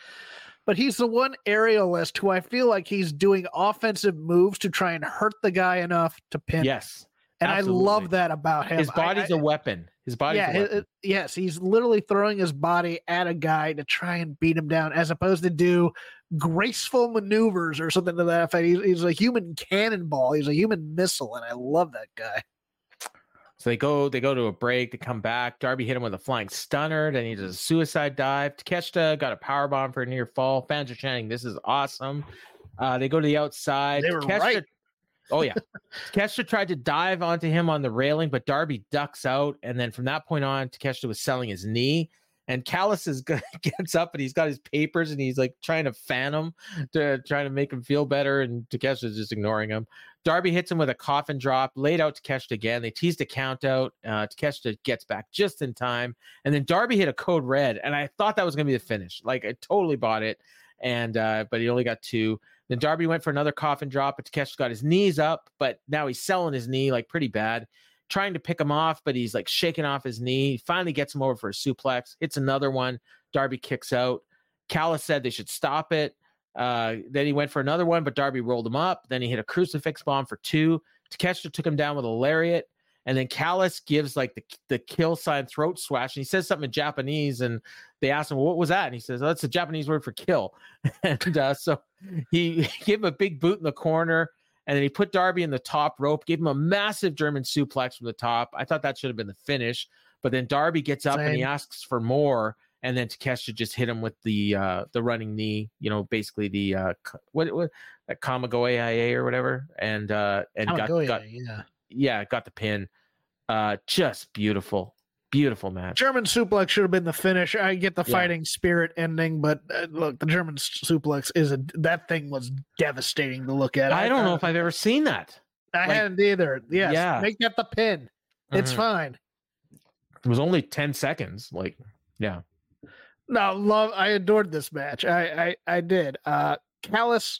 but he's the one aerialist who I feel like he's doing offensive moves to try and hurt the guy enough to pin. him. yes. and I love that about him. His I- body's I- a weapon. His body's yeah, a it- it- yes, he's literally throwing his body at a guy to try and beat him down, as opposed to do graceful maneuvers or something to that effect. He's, he's a human cannonball. He's a human missile, and I love that guy. So they go they go to a break, they come back. Darby hit him with a flying stunner, then he does a suicide dive. Takeshita got a power bomb for a near fall. Fans are chanting, This is awesome. Uh, they go to the outside. They were Takeshita- right. Oh yeah. Takeshita tried to dive onto him on the railing, but Darby ducks out. And then from that point on, Takeshita was selling his knee. And Callis is gets up and he's got his papers and he's like trying to fan him to trying to make him feel better. And Takeshita's just ignoring him. Darby hits him with a coffin drop, laid out Takeshita again. They teased a count out. Uh, Takeshita gets back just in time. And then Darby hit a code red. And I thought that was to be the finish. Like I totally bought it. And, uh, but he only got two. Then Darby went for another coffin drop, but Takeshita got his knees up, but now he's selling his knee like pretty bad. Trying to pick him off, but he's like shaking off his knee. He finally gets him over for a suplex, hits another one. Darby kicks out. Callis said they should stop it. Uh, then he went for another one, but Darby rolled him up. Then he hit a crucifix bomb for two. Takeshita took him down with a lariat. And then Callis gives like the, the kill sign throat swash. And he says something in Japanese. And they ask him, well, what was that? And he says, oh, that's a Japanese word for kill. and uh, so he gave him a big boot in the corner. And then he put Darby in the top rope, gave him a massive German suplex from the top. I thought that should have been the finish. But then Darby gets up and he asks for more. and then Takeshita just hit him with the uh, the running knee. You know, basically the uh, what what that Kamigoye or whatever, and uh, and got, got yeah yeah got the pin. Uh, just beautiful, beautiful match. German suplex should have been the finish. I get the Yeah. fighting spirit ending, but uh, look, the German suplex is a that thing was devastating to look at. I don't know if I've ever seen that. I like- hadn't either. Yes, Yeah. make that the pin. It's Mhm. fine. It was only ten seconds. Like, yeah, No, love. I adored this match. I I, I did. Uh, Callis.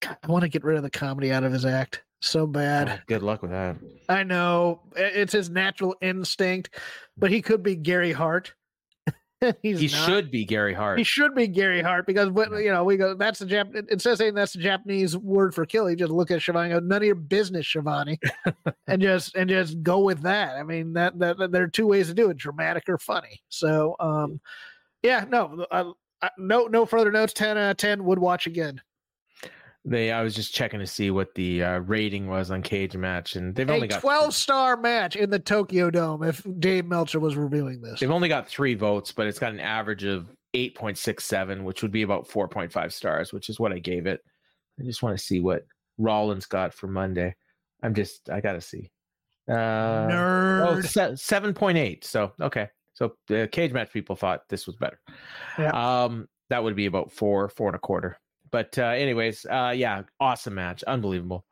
God, I want to get rid of the comedy out of his act so bad. Oh, good luck with that. I know it's his natural instinct, but he could be Gary Hart. He's he not. should be Gary Hart. He should be Gary Hart because Yeah. you know we go. That's the Jap. it- It says saying that's the Japanese word for kill. You just look at Schiavone. and go, None of your business, Schiavone, and just and just go with that. I mean that, that, that there are two ways to do it: dramatic or funny. So, um, yeah, no, no, no further notes. Ten out of ten would watch again. They, I was just checking to see what the uh, rating was on Cage Match, and they've A only got twelve star match in the Tokyo Dome. If Dave Meltzer was reviewing this, They've only got three votes, but it's got an average of eight point six seven, which would be about four point five stars, which is what I gave it. I just want to see what Rollins got for Monday. I'm just, I gotta see. Uh, oh, nerd. se- seven point eight. So okay, so the Cage Match people thought this was better. Yeah. Um, that would be about four, four and a quarter. But uh, anyways, uh, yeah, awesome match, unbelievable.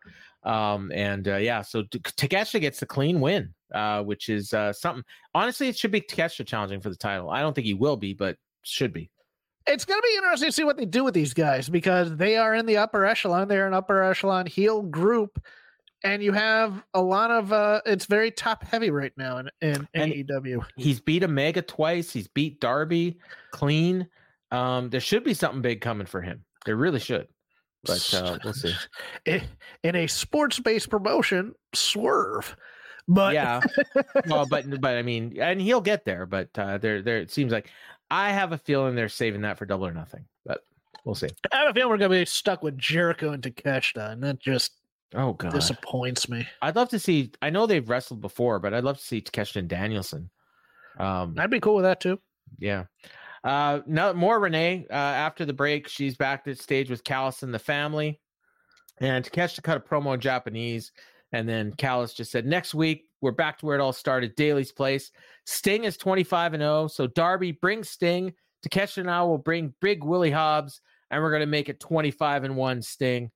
Um, and uh, yeah, so Takeshita gets the clean win, uh, which is uh, something. Honestly, it should be Takeshita challenging for the title. I don't think he will be, but should be. it's going to be interesting to see what they do with these guys because they are in the upper echelon. They're an upper echelon heel group, and you have a lot of. uh It's very top heavy right now in, in And- AEW. He's beat Omega twice. He's beat Darby clean. Um, there should be something big coming for him. There really should. But uh, we'll see. In a sports based promotion, swerve. But yeah well but but i mean and he'll get there but uh there there it seems like i have a feeling they're saving that for double or nothing but we'll see I have a feeling we're going to be stuck with Jericho and Takeshita, and that just oh god disappoints me. i'd love to see i know they've wrestled before but i'd love to see Takeshita and danielson um I'd be cool with that too. yeah uh now more renee uh after the break she's back to stage with Callis and the family. And Takeshita cut a promo in japanese and then Callis just said next week we're back to where it all started Daily's Place. Sting is 25 and 0 so Darby brings Sting. Takeshita and I will bring Big Willie Hobbs and we're going to make it 25 and 1 Sting.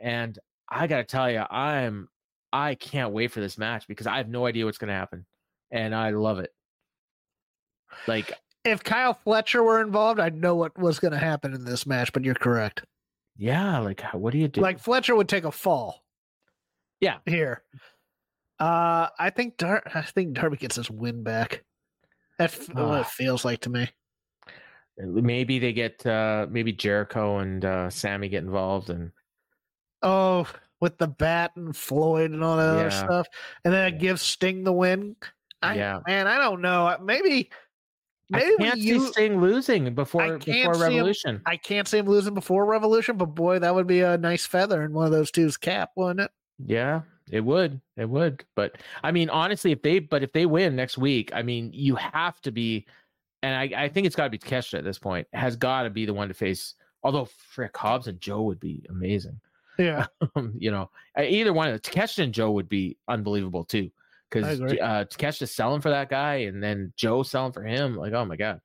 And I got to tell you I'm I can't wait for this match because I have no idea what's going to happen. And I love it. Like If Kyle Fletcher were involved, I'd know what was going to happen in this match. But you're correct. Yeah, like what do you do? Like Fletcher would take a fall. Yeah. Here. Uh I think Dar- I think Darby gets his win back. That's what Ah. it feels like to me. maybe they get uh maybe Jericho and uh Sammy get involved and Oh, with the bat and Floyd and all that other stuff. And then it Yeah. gives Sting the win. I, Yeah. Man, I don't know. Maybe I maybe can't you see Sting losing before before see him- Revolution. I can't see him losing before Revolution, but boy, that would be a nice feather in one of those two's cap, wouldn't it? Yeah, it would. It would. But I mean, honestly, if they but if they win next week, I mean, you have to be and I, I think it's gotta be Takeshita at this point, has gotta be the one to face although Frick Hobbs and Joe would be amazing. Yeah. Um, you know, either one of Takeshita and Joe would be unbelievable too. Because uh, Takeshita's selling for that guy, and then Joe selling for him. Like, oh my god.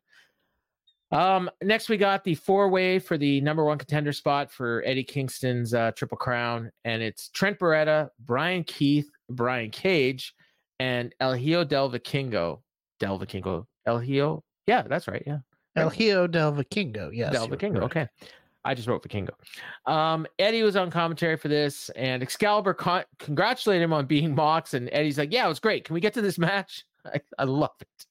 Um, next we got the four way for the number one contender spot for Eddie Kingston's uh, Triple Crown, and it's Trent Beretta, Brian Keith, Brian Cage, and El Hijo del Vikingo. Del Vikingo. El Hijo. Yeah, that's right. Yeah. El Hijo del Vikingo. Yes. Del Vikingo. Okay. I just wrote Vikingo. Um, Eddie was on commentary for this, and Excalibur con- congratulated him on being Mox. And Eddie's like, "Yeah, it was great. Can we get to this match? I, I love it."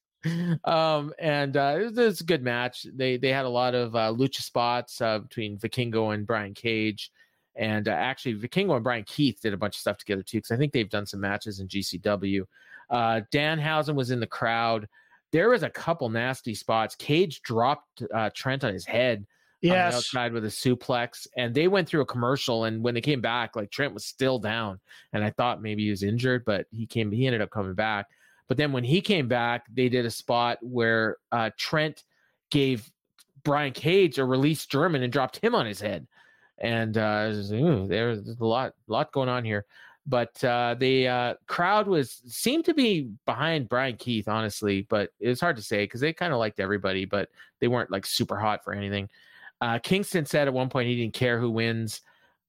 Um, and uh, it, was, it was a good match. They they had a lot of uh, lucha spots uh, between Vikingo and Brian Cage, and uh, actually Vikingo and Brian Keith did a bunch of stuff together too, because I think they've done some matches in GCW. Uh, Danhausen was in the crowd. There was a couple nasty spots. Cage dropped uh, Trent on his head Yes. outside with a suplex, and they went through a commercial. And when they came back, like Trent was still down, and I thought maybe he was injured, but he came. He ended up coming back. But then when he came back, they did a spot where uh, Trent gave Brian Cage a release German and dropped him on his head. And uh, ooh, there's a lot, lot going on here. But uh, the uh, crowd was seemed to be behind Brian Keith, honestly. But it's hard to say because they kind of liked everybody, but they weren't like super hot for anything. Uh, Kingston said at one point he didn't care who wins.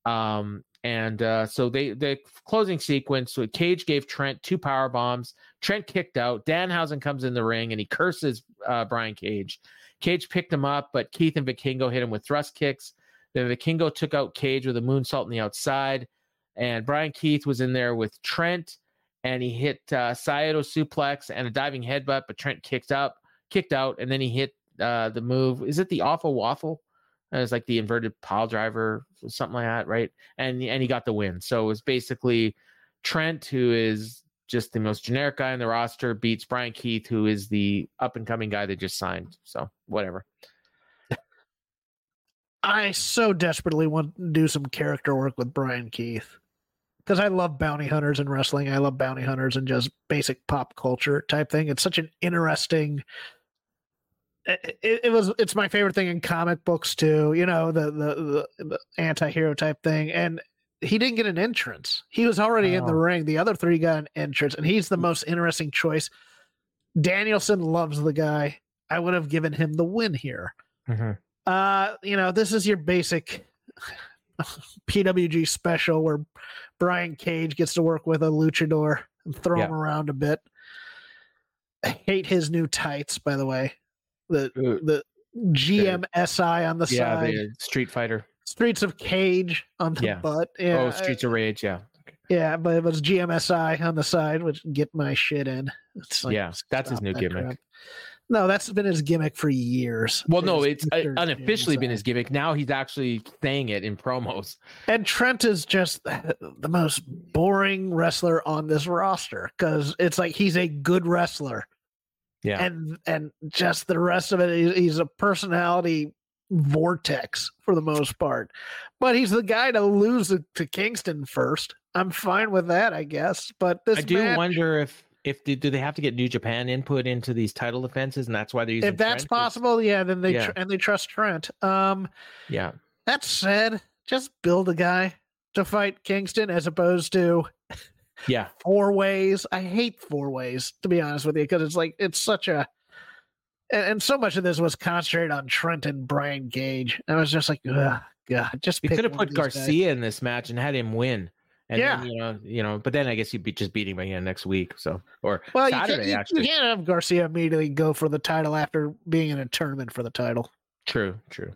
Um, and uh, so they the closing sequence. Cage gave Trent two power bombs. Trent kicked out. Danhausen comes in the ring and he curses uh, Brian Cage. Cage picked him up, but Keith and Vikingo hit him with thrust kicks. Then Vikingo took out Cage with a moonsault on the outside, and Brian Keith was in there with Trent, and he hit uh, Saito suplex and a diving headbutt, but Trent kicked up, kicked out, and then he hit uh, the move. Is it the awful waffle? It's like the inverted pile driver, something like that, right? And and he got the win. So it was basically Trent, who is just the most generic guy in the roster, beats Brian Keith, who is the up and coming guy they just signed. So whatever. I so desperately want to do some character work with Brian Keith because I love bounty hunters and wrestling. I love bounty hunters and just basic pop culture type thing. It's such an interesting it, it, was it's my favorite thing in comic books too you know the the, the, the anti-hero type thing and he didn't get an entrance he was already oh. in the ring the other three got an entrance and he's the mm. most interesting choice danielson loves the guy i would have given him the win here mm-hmm. uh you know this is your basic pwg special where brian cage gets to work with a luchador and throw yeah. him around a bit I hate his new tights, by the way the the GMSI on the yeah, side. Yeah, Street Fighter. Streets of Cage on the yeah. butt. Yeah. Oh, Streets of Rage. Yeah. Okay. Yeah, but it was GMSI on the side, which get my shit in. It's Like, yeah, that's his new that gimmick. Crap. No, that's been his gimmick for years. Well, no, it's uh, unofficially been his gimmick. Now he's actually saying it in promos. And Trent is just the most boring wrestler on this roster because it's like he's a good wrestler yeah. And and just the rest of it, he's a personality vortex for the most part. But he's the guy to lose to Kingston first. I'm fine with that, I guess. But this I do match, wonder if if do they have to get New Japan input into these title defenses, and that's why they're using. If that's Trent possible, yeah, then they yeah. Tr- and they trust Trent. Um, yeah. That said, just build a guy to fight Kingston as opposed to yeah. Four ways. I hate four ways, to be honest with you, because it's like, it's such a. And, and, so much of this was concentrated on Trent and Brian Cage. I was just like, God, just. You could have put Garcia guys. in this match and had him win. And yeah, then, you know, you know, but then I guess you'd be just beating him again next week. So, or well, Saturday, you, can, actually. you can't have Garcia immediately go for the title after being in a tournament for the title. True, true.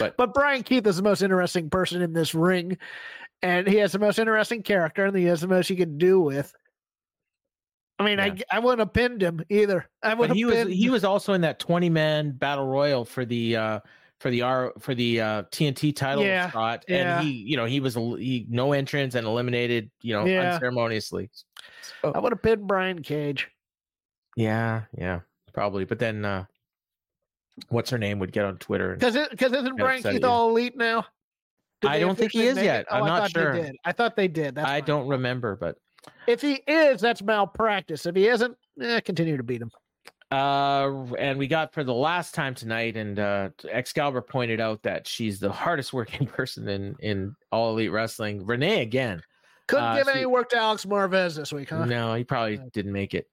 But but Brian Keith is the most interesting person in this ring, and he has the most interesting character, and he has the most he could do with. I mean, yeah. I I wouldn't have pinned him either. I would. He was he was also in that twenty man battle royal for the uh for the R for the uh TNT title yeah, spot, yeah. and he you know he was he no entrance and eliminated you know yeah. unceremoniously. So, I would have pinned Brian Cage. Yeah, yeah, probably. But then, uh what's her name would get on Twitter because because isn't Brian Keith all elite now? I don't think he is yet. Oh, I'm not sure. I thought they did. That's I don't remember, but if he is, that's malpractice. If he isn't, eh, continue to beat him. Uh, and we got for the last time tonight, and uh, Excalibur pointed out that she's the hardest working person in in all elite wrestling. Renee again couldn't uh, give she, any work to Alex Marvez this week, huh? No, he probably didn't make it.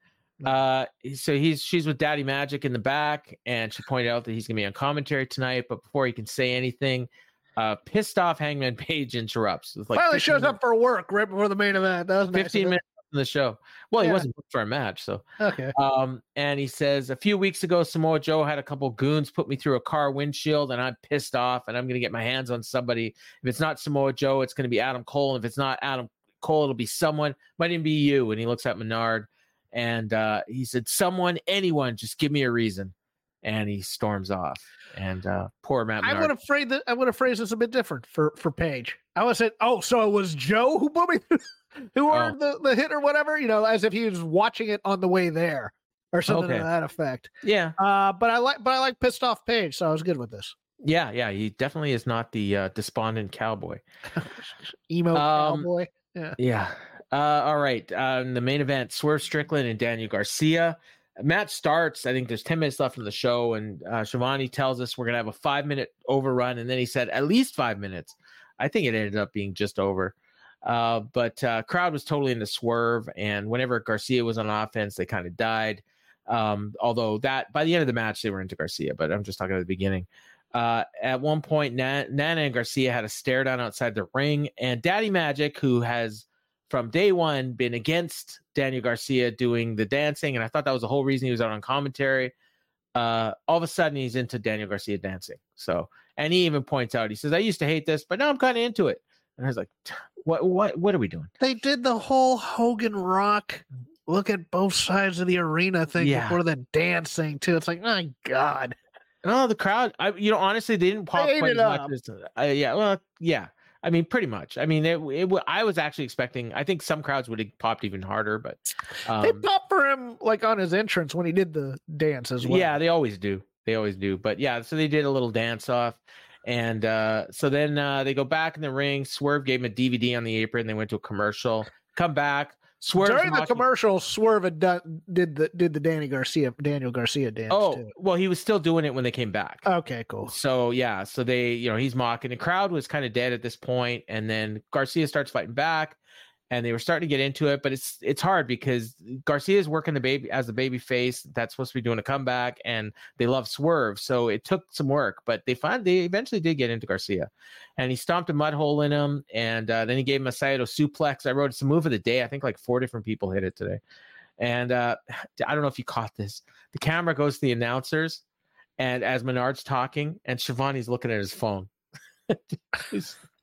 Uh, so he's she's with Daddy Magic in the back, and she pointed out that he's gonna be on commentary tonight. But before he can say anything, uh, pissed off Hangman Page interrupts. It's Like Finally shows minutes. up for work right before the main event. That was 15 nice minutes in the show. Well, yeah. he wasn't for a match, so okay. Um, and he says a few weeks ago, Samoa Joe had a couple goons put me through a car windshield, and I'm pissed off, and I'm gonna get my hands on somebody. If it's not Samoa Joe, it's gonna be Adam Cole, and if it's not Adam Cole, it'll be someone. Might even be you. And he looks at Menard, and uh, he said, "Someone, anyone, just give me a reason." And he storms off. And uh, poor Matt. Menard. I would have phrased it. I would have phrased this a bit different for for Page. I would have said, "Oh, so it was Joe who put me, who oh. earned the, the hit or whatever." You know, as if he was watching it on the way there or something okay. to that effect. Yeah. Uh, but I like, but I like pissed off Page, so I was good with this. Yeah, yeah, he definitely is not the uh, despondent cowboy, emo um, cowboy. Yeah. Yeah. Uh, all right. Um, the main event: Swerve Strickland and Daniel Garcia. Match starts. I think there's 10 minutes left in the show, and uh, Schiavone tells us we're gonna have a five minute overrun, and then he said at least five minutes. I think it ended up being just over. Uh, but uh, crowd was totally into Swerve, and whenever Garcia was on offense, they kind of died. Um, although that by the end of the match, they were into Garcia, but I'm just talking at the beginning. Uh, at one point, Nana and Garcia had a stare down outside the ring, and Daddy Magic, who has from day one been against Daniel Garcia doing the dancing, and I thought that was the whole reason he was out on commentary. Uh, all of a sudden, he's into Daniel Garcia dancing. So, and he even points out, he says, "I used to hate this, but now I'm kind of into it." And I was like, "What? What? What are we doing?" They did the whole Hogan Rock look at both sides of the arena thing Yeah. before the dancing too. It's like, my God. No, the crowd. I, you know, honestly, they didn't pop quite as it much as. Uh, yeah, well, yeah. I mean, pretty much. I mean, it, it. I was actually expecting. I think some crowds would have popped even harder, but they um, popped for him like on his entrance when he did the dance as well. yeah, they always do. They always do. But yeah, so they did a little dance off, and uh, so then uh, they go back in the ring. Swerve gave him a DVD on the apron. They went to a commercial. Come back. Swerve During the commercial, Swerve had done, did the did the Danny Garcia Daniel Garcia dance Oh too. well, he was still doing it when they came back. Okay, cool. So yeah, so they, you know, he's mocking. The crowd was kind of dead at this point, and then Garcia starts fighting back, and they were starting to get into it. But it's it's hard because Garcia's working the baby as the baby face that's supposed to be doing a comeback, and they love Swerve, so it took some work. But they find they eventually did get into Garcia, and he stomped a mud hole in him, and uh, then he gave him a Saito suplex. I wrote it's a move of the day. I think like four different people hit it today, and uh, I don't know if you caught this. The camera goes to the announcers and as Menard's talking, and Schiavone's looking at his phone.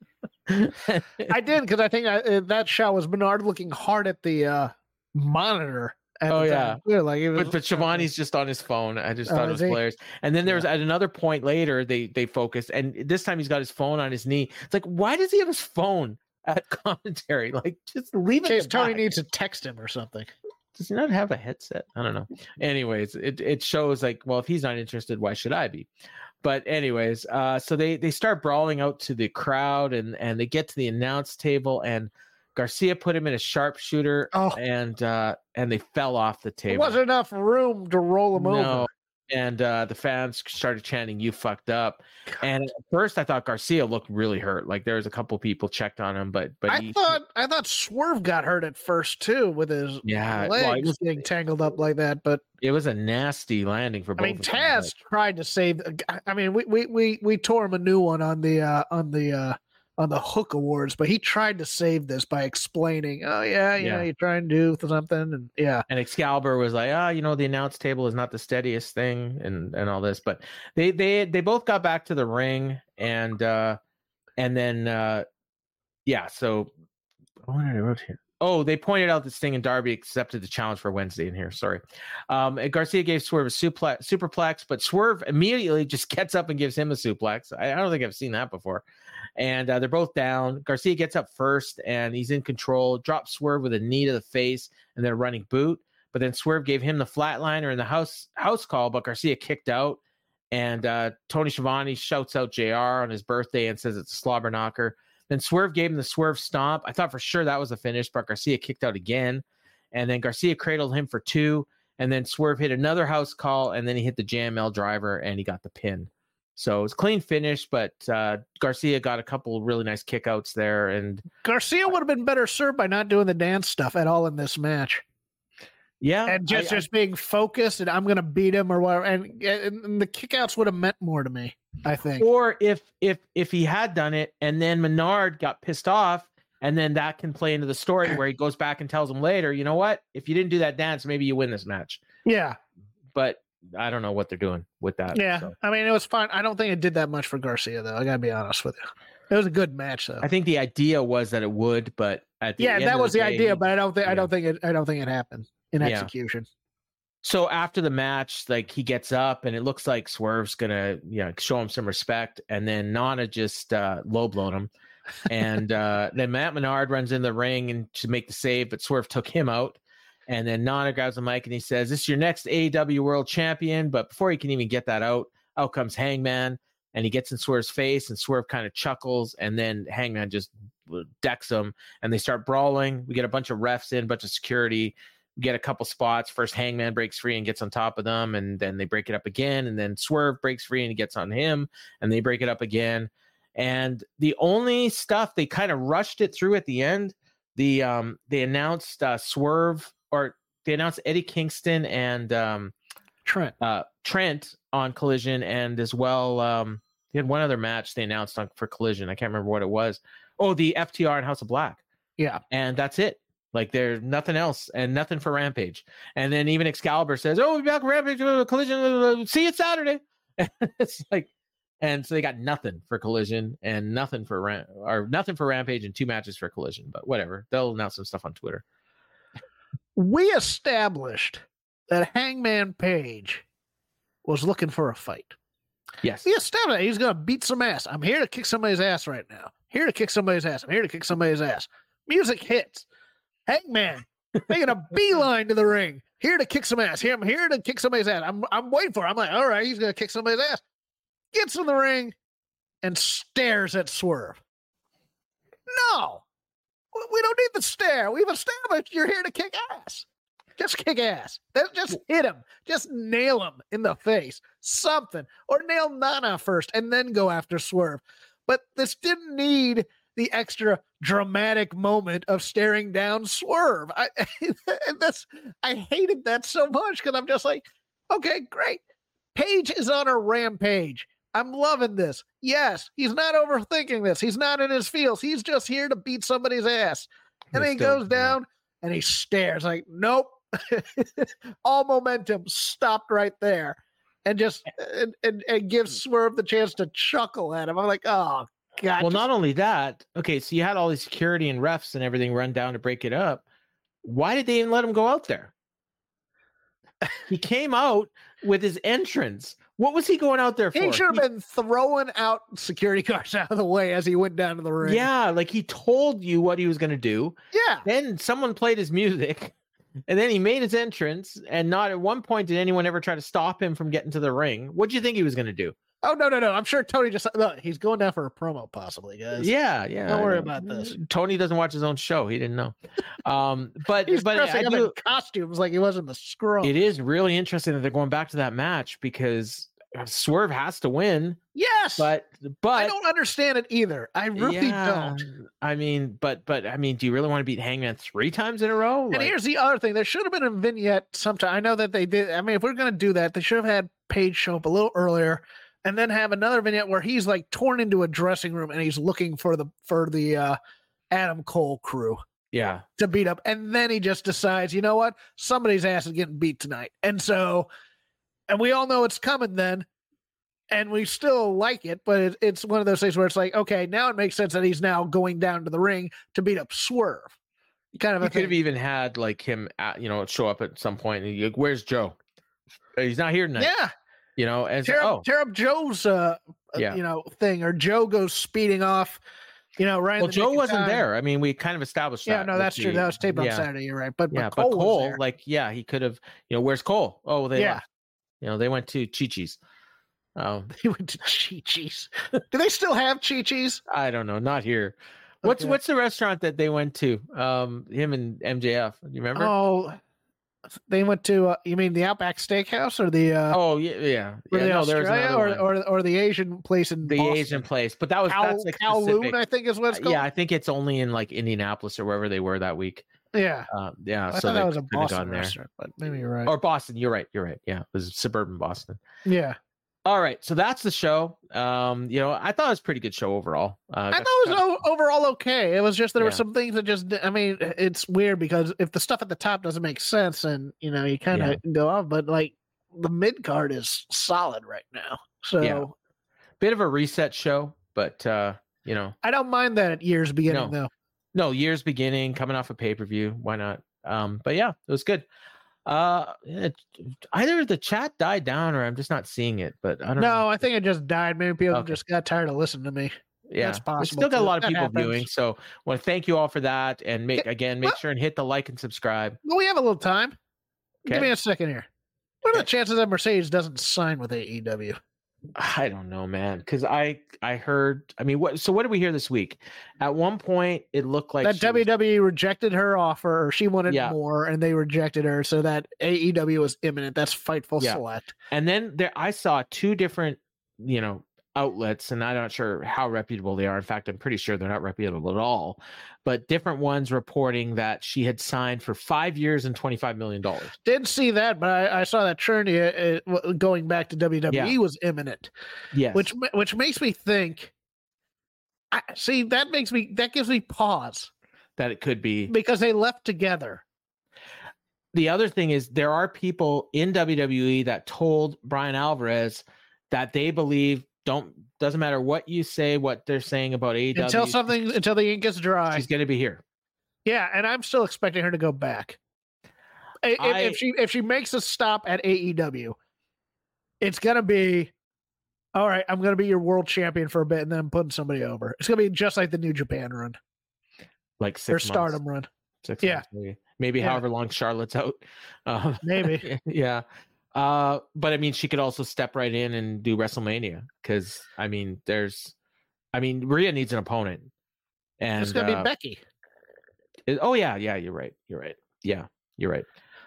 I did because I think I, uh, that shot was Menard looking hard at the uh, monitor. At Oh, the yeah. yeah, like it was, but but Schiavone's just on his phone. I just Oh, thought it was he? hilarious. And then there was Yeah. at another point later, they they focused, and this time he's got his phone on his knee. It's like, why does he have his phone at commentary? Like, just leave it. Tony needs to text him or something. Does he not have a headset? I don't know. Anyways, it it shows like, well, if he's not interested, why should I be? But anyways, uh, so they they start brawling out to the crowd, and and they get to the announce table, and Garcia put him in a sharpshooter, Oh. and uh, and they fell off the table. There wasn't enough room to roll him No. over. And uh, the fans started chanting, "You fucked up!" And at first, I thought Garcia looked really hurt. Like there was a couple people checked on him, but but I he, thought I thought Swerve got hurt at first too with his yeah, legs well, getting tangled up like that. But it was a nasty landing for I both. mean, of them, Taz tried to save. I- I mean, we we we we tore him a new one on the uh, on the uh, on the Hook Awards, but he tried to save this by explaining, "Oh yeah, you know, you're trying to do something," and yeah, and Excalibur was like, ah, you know, the announce table is not the steadiest thing, and and all this. But they they they both got back to the ring, and uh and then uh yeah, so what did I wrote here? Oh, they pointed out that Sting and Darby accepted the challenge for Wednesday in here. Sorry. Um, Garcia gave Swerve a suplex, superplex, but Swerve immediately just gets up and gives him a suplex. I, I don't think I've seen that before. And uh, they're both down. Garcia gets up first and he's in control, drops Swerve with a knee to the face and then running boot. But then Swerve gave him the flatliner in the house house call, but Garcia kicked out. And uh, Tony Schiavone shouts out JR on his birthday and says it's a slobber knocker. Then Swerve gave him the Swerve stomp. I thought for sure that was a finish, but Garcia kicked out again. And then Garcia cradled him for two. And then Swerve hit another house call. And then he hit the JML driver and he got the pin. So it was clean finish, but uh, Garcia got a couple really nice kickouts there. And Garcia would have been better served by not doing the dance stuff at all in this match. yeah, and just I- I- just being focused and I'm gonna beat him or whatever. And, and, and the kickouts would have meant more to me. I think. or if if if he had done it and then Menard got pissed off and then that can play into the story where he goes back and tells him later, you know what? If you didn't do that dance, maybe you win this match. Yeah, But I don't know what they're doing with that. yeah. so. I mean, it was fine. I don't think it did that much for Garcia though. I gotta be honest with you. It was a good match though. I think the idea was that it would, but at the Yeah, end that of was the day- idea, but I don't think I don't think it I don't think it happened in Yeah. execution. So after the match, like he gets up and it looks like Swerve's gonna, you know, show him some respect, and then Nana just uh, low blown him, and uh, then Matt Menard runs in the ring and to make the save, but Swerve took him out, and then Nana grabs the mic and he says, "This is your next AEW World Champion," but before he can even get that out, out comes Hangman, and he gets in Swerve's face, and Swerve kind of chuckles, and then Hangman just decks him and they start brawling. We get a bunch of refs in, a bunch of security. We get a couple spots. First, Hangman breaks free and gets on top of them, and then they break it up again. And then Swerve breaks free and he gets on him, and they break it up again. And the only stuff they kind of rushed it through at the end, the um they announced uh, Swerve or they announced Eddie Kingston and um Trent. uh Trent on Collision, and as well um they had one other match they announced on for Collision. I can't remember what it was. Oh, the FTR and House of Black, Yeah. and that's it. Like there's nothing else and nothing for Rampage. And then even Excalibur says, "Oh, we'll be back Rampage uh, Collision. uh, see you Saturday." it's like, and so they got nothing for Collision and nothing for Ram or nothing for Rampage and two matches for Collision. But whatever, they'll announce some stuff on Twitter. We established that Hangman Page was looking for a fight. Yes, We established that he's going to beat some ass. I'm here to kick somebody's ass right now. Here to kick somebody's ass. I'm here to kick somebody's ass. Music hits. Hangman making a beeline to the ring. Here to kick some ass. Here, I'm here to kick somebody's ass. I'm I'm waiting for. It. I'm like, all right, he's going to kick somebody's ass. Gets in the ring and stares at Swerve. No, we- don't need the stare. We've established you're here to kick ass. Just kick ass. Just hit him. Just nail him in the face. Something. Or nail Nana first and then go after Swerve. But this didn't need the extra dramatic moment of staring down Swerve. I and that's I hated that so much because I'm just like, okay, great. Page is on a rampage. I'm loving this. Yes, he's not overthinking this. He's not in his feels. He's just here to beat somebody's ass. And he goes down and he stares like, nope. All momentum stopped right there. And just and, and, and gives mm. Swerve the chance to chuckle at him. I'm like, oh god. Well, not only that, okay, so you had all the security and refs and everything run down to break it up. Why did they even let him go out there? he came out with his entrance. What was he going out there for? he should have He- been throwing out security guards out of the way as he went down to the ring. Yeah, like he told you what he was going to do. Yeah. Then someone played his music, and then he made his entrance. And not at one point did anyone ever try to stop him from getting to the ring. What do you think he was going to do? Oh no, no, no. I'm sure Tony just look, he's going down for a promo, possibly, guys. Yeah, yeah. Don't worry about this. Tony doesn't watch his own show. He didn't know. Um, but He's but dressing I up do, in costumes like he was in the scroll. it is really interesting that they're going back to that match because Swerve has to win. yes, But but I don't understand it either. I really yeah, don't. I mean, but but I mean, do you really want to beat Hangman three times in a row? And Like- here's the other thing: there should have been a vignette sometime. I know that they did. I mean, if we're going to do that, they should have had Page show up a little earlier, and then have another vignette where he's like torn into a dressing room and he's looking for the for the uh, Adam Cole crew yeah, to beat up, and then he just decides, you know what, somebody's ass is getting beat tonight, and so, and we all know it's coming then. And we still like it, but it, it's one of those things where it's like, okay, now it makes sense that he's now going down to the ring to beat up Swerve. Kind of a you could thing. have even had like him, at, you know, show up at some point and you like, where's Joe? He's not here tonight. Yeah, you know, and tear oh, tear up Joe's uh, uh, Yeah. you know thing, or Joe goes speeding off. You know, right. well, Joe wasn't time. there. I mean, we kind of established that. Yeah, that. no, with that's true. That was taped on yeah. Saturday. You're right, but yeah, but Cole, was there. like, yeah, he could have. You know, where's Cole? Oh, they Yeah. left. You know, they went to Chi Chi's. Um, he went to Chi Chi's. Do they still have Chi Chi's? I don't know, not here. What's Okay. what's the restaurant that they went to? Um, him and MJF. You remember? Oh, they went to. Uh, you mean the Outback Steakhouse or the uh, Oh, yeah, yeah. yeah the no, Australia or, or or the Asian place in the Boston? Asian place, but that was Cow, that's like Kowloon. I think is what it's Uh, called. yeah, I think it's only in like Indianapolis or wherever they were that week. yeah. Uh, yeah, I so thought that was a Boston gone there. restaurant, but maybe you're right. Or Boston. You're right. You're right. Yeah, it was suburban Boston. yeah, All right, so that's the show. Um, you know, I thought it was a pretty good show overall. Uh, I thought it was o- overall okay. It was just there were some things that just I mean it's weird because if the stuff at the top doesn't make sense and you know you kind of go off, but like the mid card is solid right now. So Yeah. bit of a reset show, but uh, you know, I don't mind that at years beginning though. no years beginning, coming off a pay per view. Why not? Um, but yeah, it was good. Uh, it, either the chat died down or I'm just not seeing it. But I don't know. No, I think it just died. Maybe people Okay. just got tired of listening to me. Yeah, that's We still got a lot of people viewing, so want to thank you all for that. And make again, make well- sure and hit the like and subscribe. Well, we have a little time. Okay. Give me a second here. What are the chances that Mercedes doesn't sign with AEW? I don't know, man, because I I heard. I mean, what? So what did we hear this week? At one point, it looked like that she was- WWE rejected her offer, or she wanted Yeah. more, and they rejected her, so that AEW was imminent. That's Fightful Yeah. Select. and then there I saw two different, you know, outlets, and I'm not sure how reputable they are. In fact, I'm pretty sure they're not reputable at all. But different ones reporting that she had signed for five years and twenty five million dollars. Didn't see that, but I, I saw that Churnia uh, going back to WWE Yeah. was imminent, Yes, which which makes me think. I, see, that makes me that gives me pause that it could be. because they left together. the other thing is there are people in WWE that told Bryan Alvarez that they believe don't doesn't matter what you say, what they're saying about AEW. until something until the ink gets dry. she's going to be here. Yeah, and I'm still expecting her to go back. If, I- if she if she makes a stop at AEW, it's gonna be all right. I'm gonna be your world champion for a bit, and then I'm putting somebody over. It's gonna be just like the New Japan run Like or months, Stardom run, Six Yeah. months, maybe, maybe Yeah. however long Charlotte's out. Um, maybe. yeah. Uh, but I mean, she could also step right in and do WrestleMania because I mean, there's, I mean, Rhea needs an opponent, and it's gonna uh, be Becky. it- oh yeah, yeah, you're right, you're right, yeah, you're right.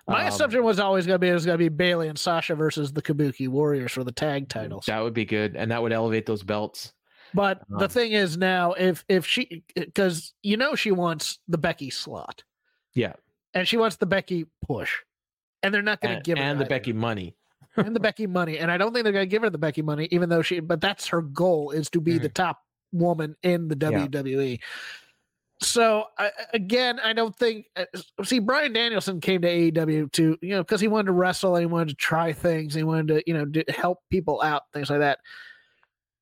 My Um, assumption was always gonna be it was gonna be Bayley and Sasha versus the Kabuki Warriors for the tag titles. That would be good, and that would elevate those belts. But the Um, thing is now, if if she because you know she wants the Becky slot, Yeah, and she wants the Becky push, and they're not going to and, give her and the either. Becky money. and the Becky money, and I don't think they're going to give her the Becky money, even though she. But that's her goal is to be the top woman in the Mm-hmm. Yeah. WWE. So I, again, I don't think. uh, See, Bryan Danielson came to AEW to you know because he wanted to wrestle and he wanted to try things. And he wanted to you know help people out, things like that.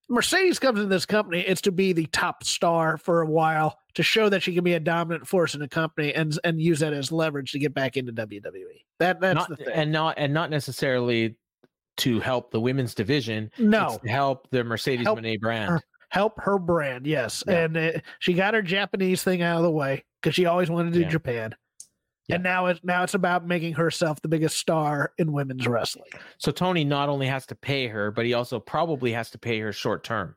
Mercedes comes in this company, it's to be the top star for a while to show that she can be a dominant force in the company and and use that as leverage to get back into WWE. That that's not, the thing. and not and not necessarily to help the women's division. no, help the Mercedes Help Moné brand. her. help her brand. Yes, Yeah. and uh, she got her Japanese thing out of the way because she always wanted to do Yeah. Japan. Yeah. And now it's now it's about making herself the biggest star in women's wrestling. So Tony not only has to pay her, but he also probably has to pay her short term,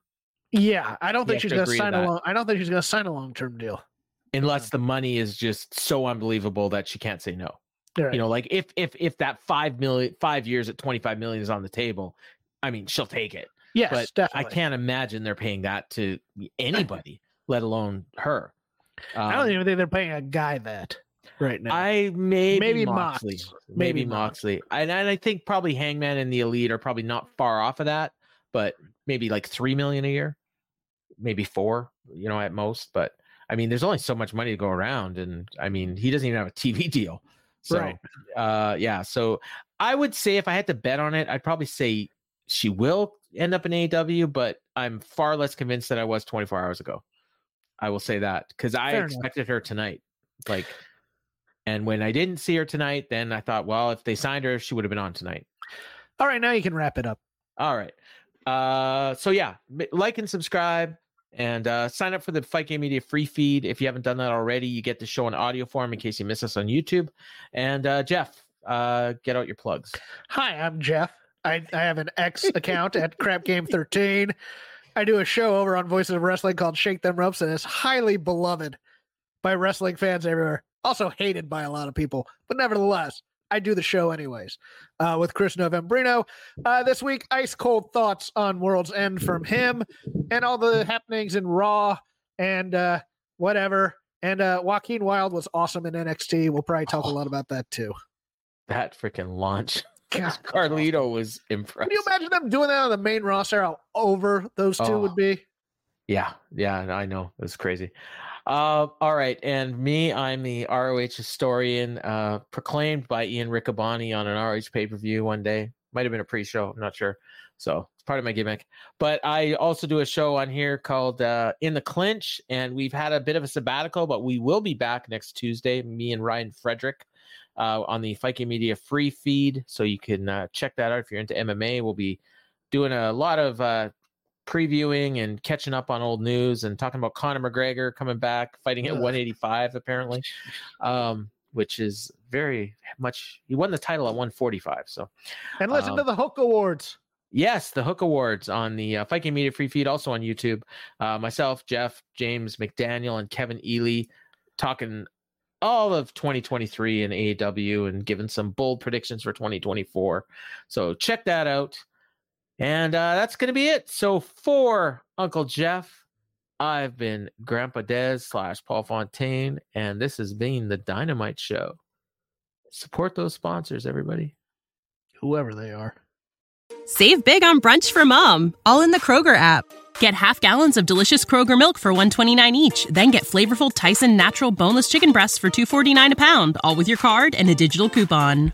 Yeah, I don't You think she's going to sign a long. I don't think she's going to sign a long term deal. unless the money is just so unbelievable that she can't say no. Right. You know, like if if if that five million five years at twenty five million is on the table, I mean, she'll take it. yes, but definitely. I can't imagine they're paying that to anybody, let alone her. I don't Um, even think they're paying a guy that right now. I maybe, Maybe Moxley, Mox. maybe, Maybe Mox. Moxley, and, and I think probably Hangman and the Elite are probably not far off of that, but maybe like three million a year, maybe four, you know, at most. But I mean, there's only so much money to go around, and I mean, he doesn't even have a TV deal, so Right. uh, yeah. So I would say if I had to bet on it, I'd probably say she will end up in AEW, but I'm far less convinced than I was 24 hours ago. I will say that because I Fair enough. expected her tonight, like. And when I didn't see her tonight, then I thought, well, if they signed her, she would have been on tonight. All right, now you can wrap it up. All right. Uh, so yeah, like and subscribe, and uh, sign up for the Fight Game Media free feed if you haven't done that already. You get the show in audio form in case you miss us on YouTube. And uh, Jeff, uh, get out your plugs. Hi, I'm Jeff. I, I have an X account at Crap Game 13. I do a show over on Voices of Wrestling called Shake Them Ropes, and it's highly beloved by wrestling fans everywhere. Also hated by a lot of people, but nevertheless, I do the show anyways uh, with Chris Novembrino. Uh, this week, ice cold thoughts on World's End from him and all the happenings in Raw and uh, whatever. And uh, Joaquin Wilde was awesome in NXT. We'll probably talk a lot about that too. That freaking launch. God, Carlito was impressed. Can you imagine them doing that on the main roster? How over those two Oh. would be? Yeah, yeah, I know. It was crazy. Uh, all right, and me, I'm the ROH historian, uh, proclaimed by Ian Riccaboni on an ROH pay per view one day. Might have been a pre-show, I'm not sure. So it's part of my gimmick. But I also do a show on here called uh, In the Clinch, and we've had a bit of a sabbatical, but we will be back next Tuesday. Me and Ryan Frederick uh, on the Fight Game Media free feed, so you can uh, check that out if you're into MMA. We'll be doing a lot of uh, previewing and catching up on old news and talking about Conor McGregor coming back, fighting at Ugh. 185 apparently, um, which is very much. He won the title at 145. So And listen Um, to the Hook Awards. Yes, the Hook Awards on the uh, Fight Game Media free feed, also on YouTube. Uh, myself, Jeff, James McDaniel, and Kevin Ely talking all of 2023 in AEW and giving some bold predictions for 2024. So check that out. And uh, that's going to be it. So for Uncle Jeff, I've been Grandpa Dez slash Paul Fontaine, and this has been the Dynamite Show. Support those sponsors, everybody. Whoever they are. Save big on brunch for mom, all in the Kroger app. Get half gallons of delicious Kroger milk for 129 each, then get flavorful Tyson natural boneless chicken breasts for 249 a pound, all with your card and a digital coupon.